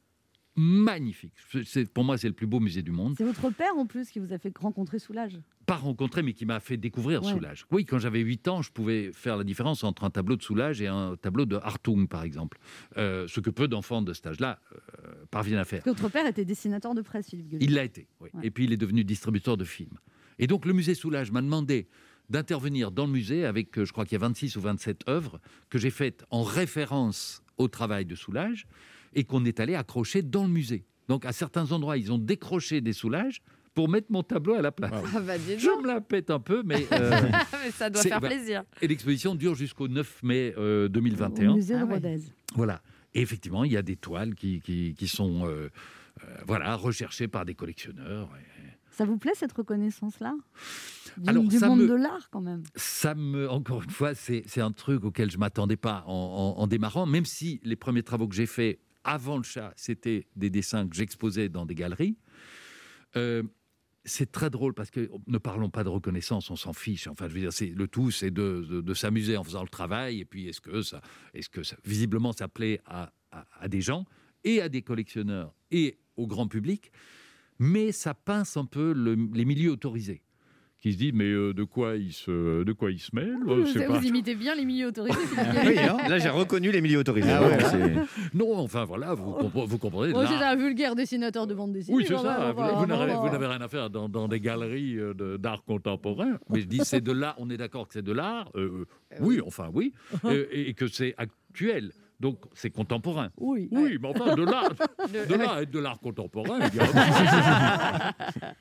magnifique. C'est- Pour moi, c'est le plus beau musée du monde C'est votre père en plus qui vous a fait rencontrer Soulage. pas rencontré, mais qui m'a fait découvrir Ouais. Soulage. Oui, quand j'avais 8 ans, je pouvais faire la différence entre un tableau de Soulage et un tableau de Hartung, par exemple. Euh, ce que peu d'enfants de cet âge-là euh, parviennent à faire. Parce que votre père était dessinateur de presse, Philippe. Il l'a été, oui. Ouais. Et puis il est devenu distributeur de films. Et donc le musée Soulage m'a demandé d'intervenir dans le musée avec, euh, je crois qu'il y a 26 ou 27 œuvres que j'ai faites en référence au travail de Soulage et qu'on est allé accrocher dans le musée. Donc à certains endroits, ils ont décroché des Soulages pour mettre mon tableau à la place. Ah bah Je me la pète un peu, mais... euh, Mais ça doit faire bah, plaisir. Et l'exposition dure jusqu'au 9 mai euh, Au 2021. musée de Ah ouais. Rodez. Voilà. Et effectivement, il y a des toiles qui, qui, qui sont euh, euh, voilà, recherchées par des collectionneurs. Et Ça vous plaît cette reconnaissance-là? Du, Alors, du ça monde me- de l'art quand même. Ça me, encore une fois, c'est c'est un truc auquel je m'attendais pas en, en- en démarrant, même si les premiers travaux que j'ai faits avant le chat, c'était des dessins que j'exposais dans des galeries. Euh, c'est très drôle parce que ne parlons pas de reconnaissance, on s'en fiche. Enfin, je veux dire, le tout, c'est de, s'amuser en faisant le travail. Et puis, est-ce que ça, est-ce que visiblement, ça plaît à, des gens et à des collectionneurs et au grand public, mais ça pince un peu le- les milieux autorisés qui se disent mais euh, de quoi ils se, de quoi ils se Euh, Vous, pas- imitez bien les milieux autorisés. Ah oui, hein. Là, j'ai reconnu les milieux autorisés. Ah ouais, c'est- Non, enfin voilà, vous, compre- vous comprenez. Moi, là- c'est un vulgaire dessinateur de bande dessinée. Oui, c'est ça. Vous, vous n'avez, rien à faire dans, dans des galeries euh, de- d'art contemporain. Mais je dis, c'est de l'art. On est d'accord que c'est de l'art. euh, oui, enfin oui, Euh, et, et que c'est actuel. Donc c'est contemporain. Oui. Oui, mais enfin de l'art, de l'art et de l'art contemporain.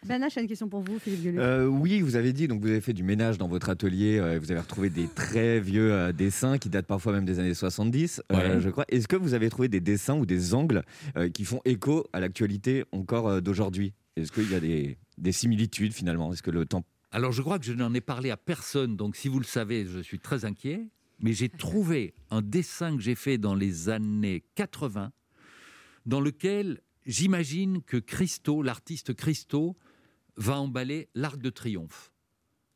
Ben a une question pour vous, Philippe Gueluc. Euh, oui, vous avez dit, donc vous avez fait du ménage dans votre atelier, euh, vous avez retrouvé des très vieux euh, dessins qui datent parfois même des années 70, euh, Ouais. je crois. Est-ce que vous avez trouvé des dessins ou des angles euh, qui font écho à l'actualité encore euh, d'aujourd'hui? Est-ce qu'il y a des, des similitudes finalement? Est-ce que le temps... Alors je crois que je n'en ai parlé à personne. Donc si vous le savez, je suis très inquiet. Mais j'ai trouvé un dessin que j'ai fait dans les années 80, dans lequel j'imagine que Christo, l'artiste Christo, va emballer l'Arc de Triomphe.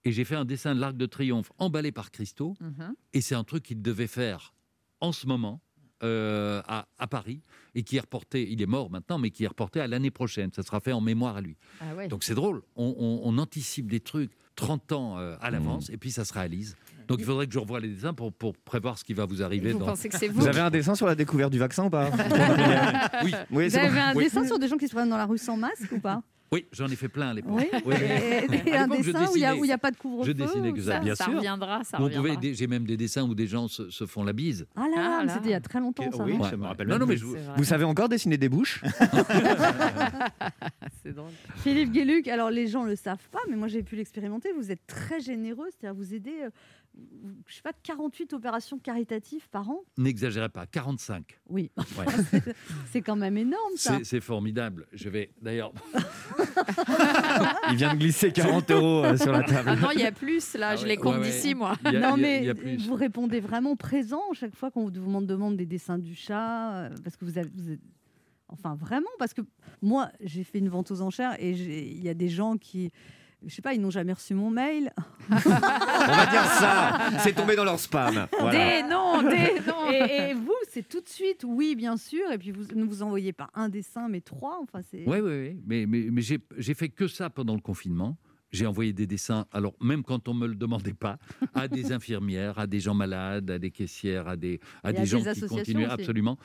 Et j'ai fait un dessin de l'Arc de Triomphe emballé par Christo. Mhm. Et c'est un truc qu'il devait faire en ce moment euh, à, à Paris et qui est reporté, il est mort maintenant, mais qui est reporté à l'année prochaine. Ça sera fait en mémoire à lui. Ah ouais. Donc c'est drôle, on, on- on anticipe des trucs 30 ans euh, à l'avance et puis ça se réalise. Donc il faudrait que je revoie les dessins pour, pour prévoir ce qui va vous arriver. Vous dans- pensez que c'est vous Vous avez un dessin sur la découverte du vaccin ou pas? Oui, Oui, Vous avez bon. un Oui. dessin sur des gens qui se prennent dans la rue sans masque ou pas? Oui, j'en ai fait plein à l'époque. Oui. Oui. Et, un dessin où il n'y a, dessinais. où il y a pas de couvre-feu Je dessinais que ça, bien ça sûr. reviendra, ça Vous pouvez, reviendra. des- j'ai même des dessins où des gens se, se font la bise. Ah là là, Ah mais là. c'était il y a très longtemps ça. Oui, non ça me rappelle. Non, non, mais je vous- savez encore dessiner des bouches? C'est drôle. Philippe Gueluc, alors les gens le savent pas, mais moi j'ai pu l'expérimenter. Vous êtes très généreux, c'est-à-dire vous aidez, euh, je sais pas, 48 opérations caritatives par an. N'exagérez pas, 45. Oui, Ouais. c'est quand même énorme ça. C'est formidable. Je vais d'ailleurs. Il vient de glisser 40 euros euh, sur la table. Ah non, il y a plus là, Ah je ouais, les compte ouais, ouais. d'ici moi. a- non mais vous répondez vraiment présent chaque fois qu'on vous demande, demande des dessins du chat, euh, parce que vous avez, vous êtes- enfin vraiment, parce que moi j'ai fait une vente aux enchères et il y a des gens qui, je sais pas, ils n'ont jamais reçu mon mail. On va dire ça. C'est tombé dans leur spam. Voilà. Des non, des non. Et, et vous, c'est tout de suite, oui, bien sûr. Et puis vous ne vous envoyez pas un dessin, mais trois. Enfin, c'est. Oui, oui, oui. Mais, mais, mais j'ai j'ai fait que ça pendant le confinement. J'ai envoyé des dessins, alors même quand on ne me le demandait pas, à des infirmières, à des gens malades, à des caissières, à des, à des à gens des qui continuent absolument.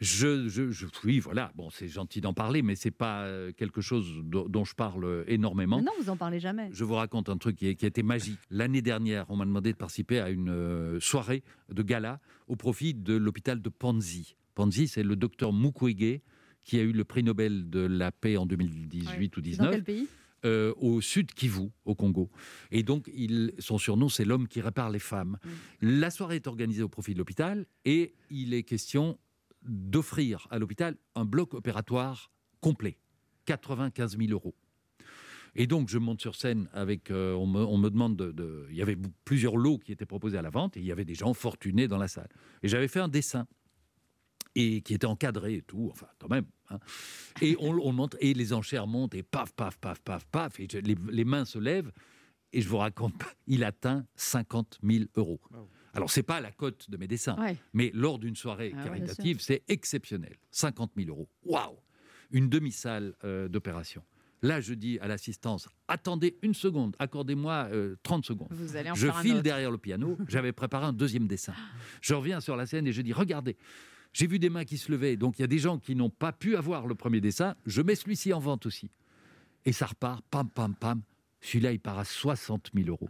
Je, je, je- oui, voilà. Bon, c'est gentil d'en parler, mais c'est pas euh, quelque chose dont, dont je parle énormément. Mais non, vous en parlez jamais. Je vous raconte un truc qui, a été magique. L'année dernière, on m'a demandé de participer à une euh, soirée de gala au profit de l'hôpital de Panzi. Panzi, c'est le docteur Mukwege qui a eu le prix Nobel de la paix en 2018 ou C'est 19 dans quel pays? Euh, au sud Kivu, au Congo. Et donc, il, son surnom, c'est l'homme qui répare les femmes. La soirée est organisée au profit de l'hôpital et il est question d'offrir à l'hôpital un bloc opératoire complet, 95 000 euros. Et donc, je monte sur scène avec. euh, on, me, on me demande de, de- Il y avait plusieurs lots qui étaient proposés à la vente et il y avait des gens fortunés dans la salle. Et j'avais fait un dessin et qui était encadré et tout, enfin quand même. hein. Et on, on le montre et les enchères montent et paf, paf, paf, paf, paf, et je- les, les mains se lèvent et je vous raconte, pas, il atteint 50 000 euros. Alors c'est pas la cote de mes dessins, Ouais. mais lors d'une soirée Ah ouais, caritative, c'est exceptionnel. 50 000 euros, waouh Une demi-salle euh, d'opération. Là, je dis à l'assistance, attendez une seconde, accordez-moi euh, 30 secondes. Vous allez en Je faire un file derrière le piano. J'avais préparé un deuxième dessin. Je reviens sur la scène et je dis Regardez, j'ai vu des mains qui se levaient. Donc il y a des gens qui n'ont pas pu avoir le premier dessin. Je mets celui-ci en vente aussi. Et ça repart, pam, pam, pam. Celui-là, il part à 60 000 euros.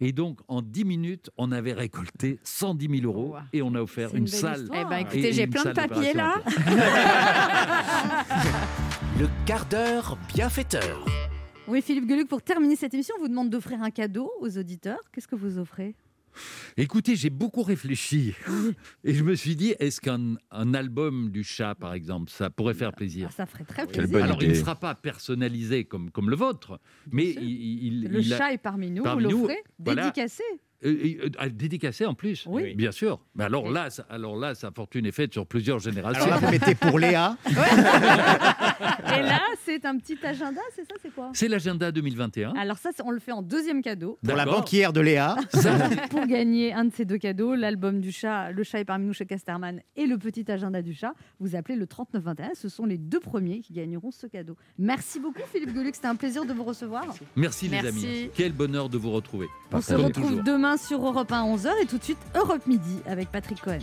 Et donc, en 10 minutes, on avait récolté 110 000 euros Wow. et on a offert une, une salle. Eh ben, écoutez, j'ai plein de papiers là. Le quart d'heure bienfaiteur. Oui, Philippe Gueluc, pour terminer cette émission, on vous demande d'offrir un cadeau aux auditeurs. Qu'est-ce que vous offrez? Écoutez, j'ai beaucoup réfléchi et je me suis dit, est-ce qu'un un album du chat, par exemple, ça pourrait faire plaisir? Ça ferait très plaisir. Alors, il ne sera pas personnalisé comme, comme le vôtre, mais il, il- Le il a- chat est parmi nous, parmi vous nous, l'offrez voilà. dédicacé. Euh, dédicacé en plus. Oui. Bien sûr. Mais alors là, ça- alors là, sa fortune est faite sur plusieurs générations. Alors là, vous mettez pour Léa. Et là, c'est un petit agenda, c'est ça, c'est quoi? C'est l'agenda 2021. Alors ça, on le fait en deuxième cadeau. Pour la banquière de Léa. Ça, Pour gagner un de ces deux cadeaux, l'album du chat, Le chat est parmi nous chez Casterman et le petit agenda du chat, vous appelez le 3921. Ce sont les deux premiers qui gagneront ce cadeau. Merci beaucoup Philippe Gueluc, c'était un plaisir de vous recevoir. merci, les Merci. amis. Quel bonheur de vous retrouver. On se retrouve toujours. Sur Europe 1 à 11h et tout de suite Europe Midi avec Patrick Cohen.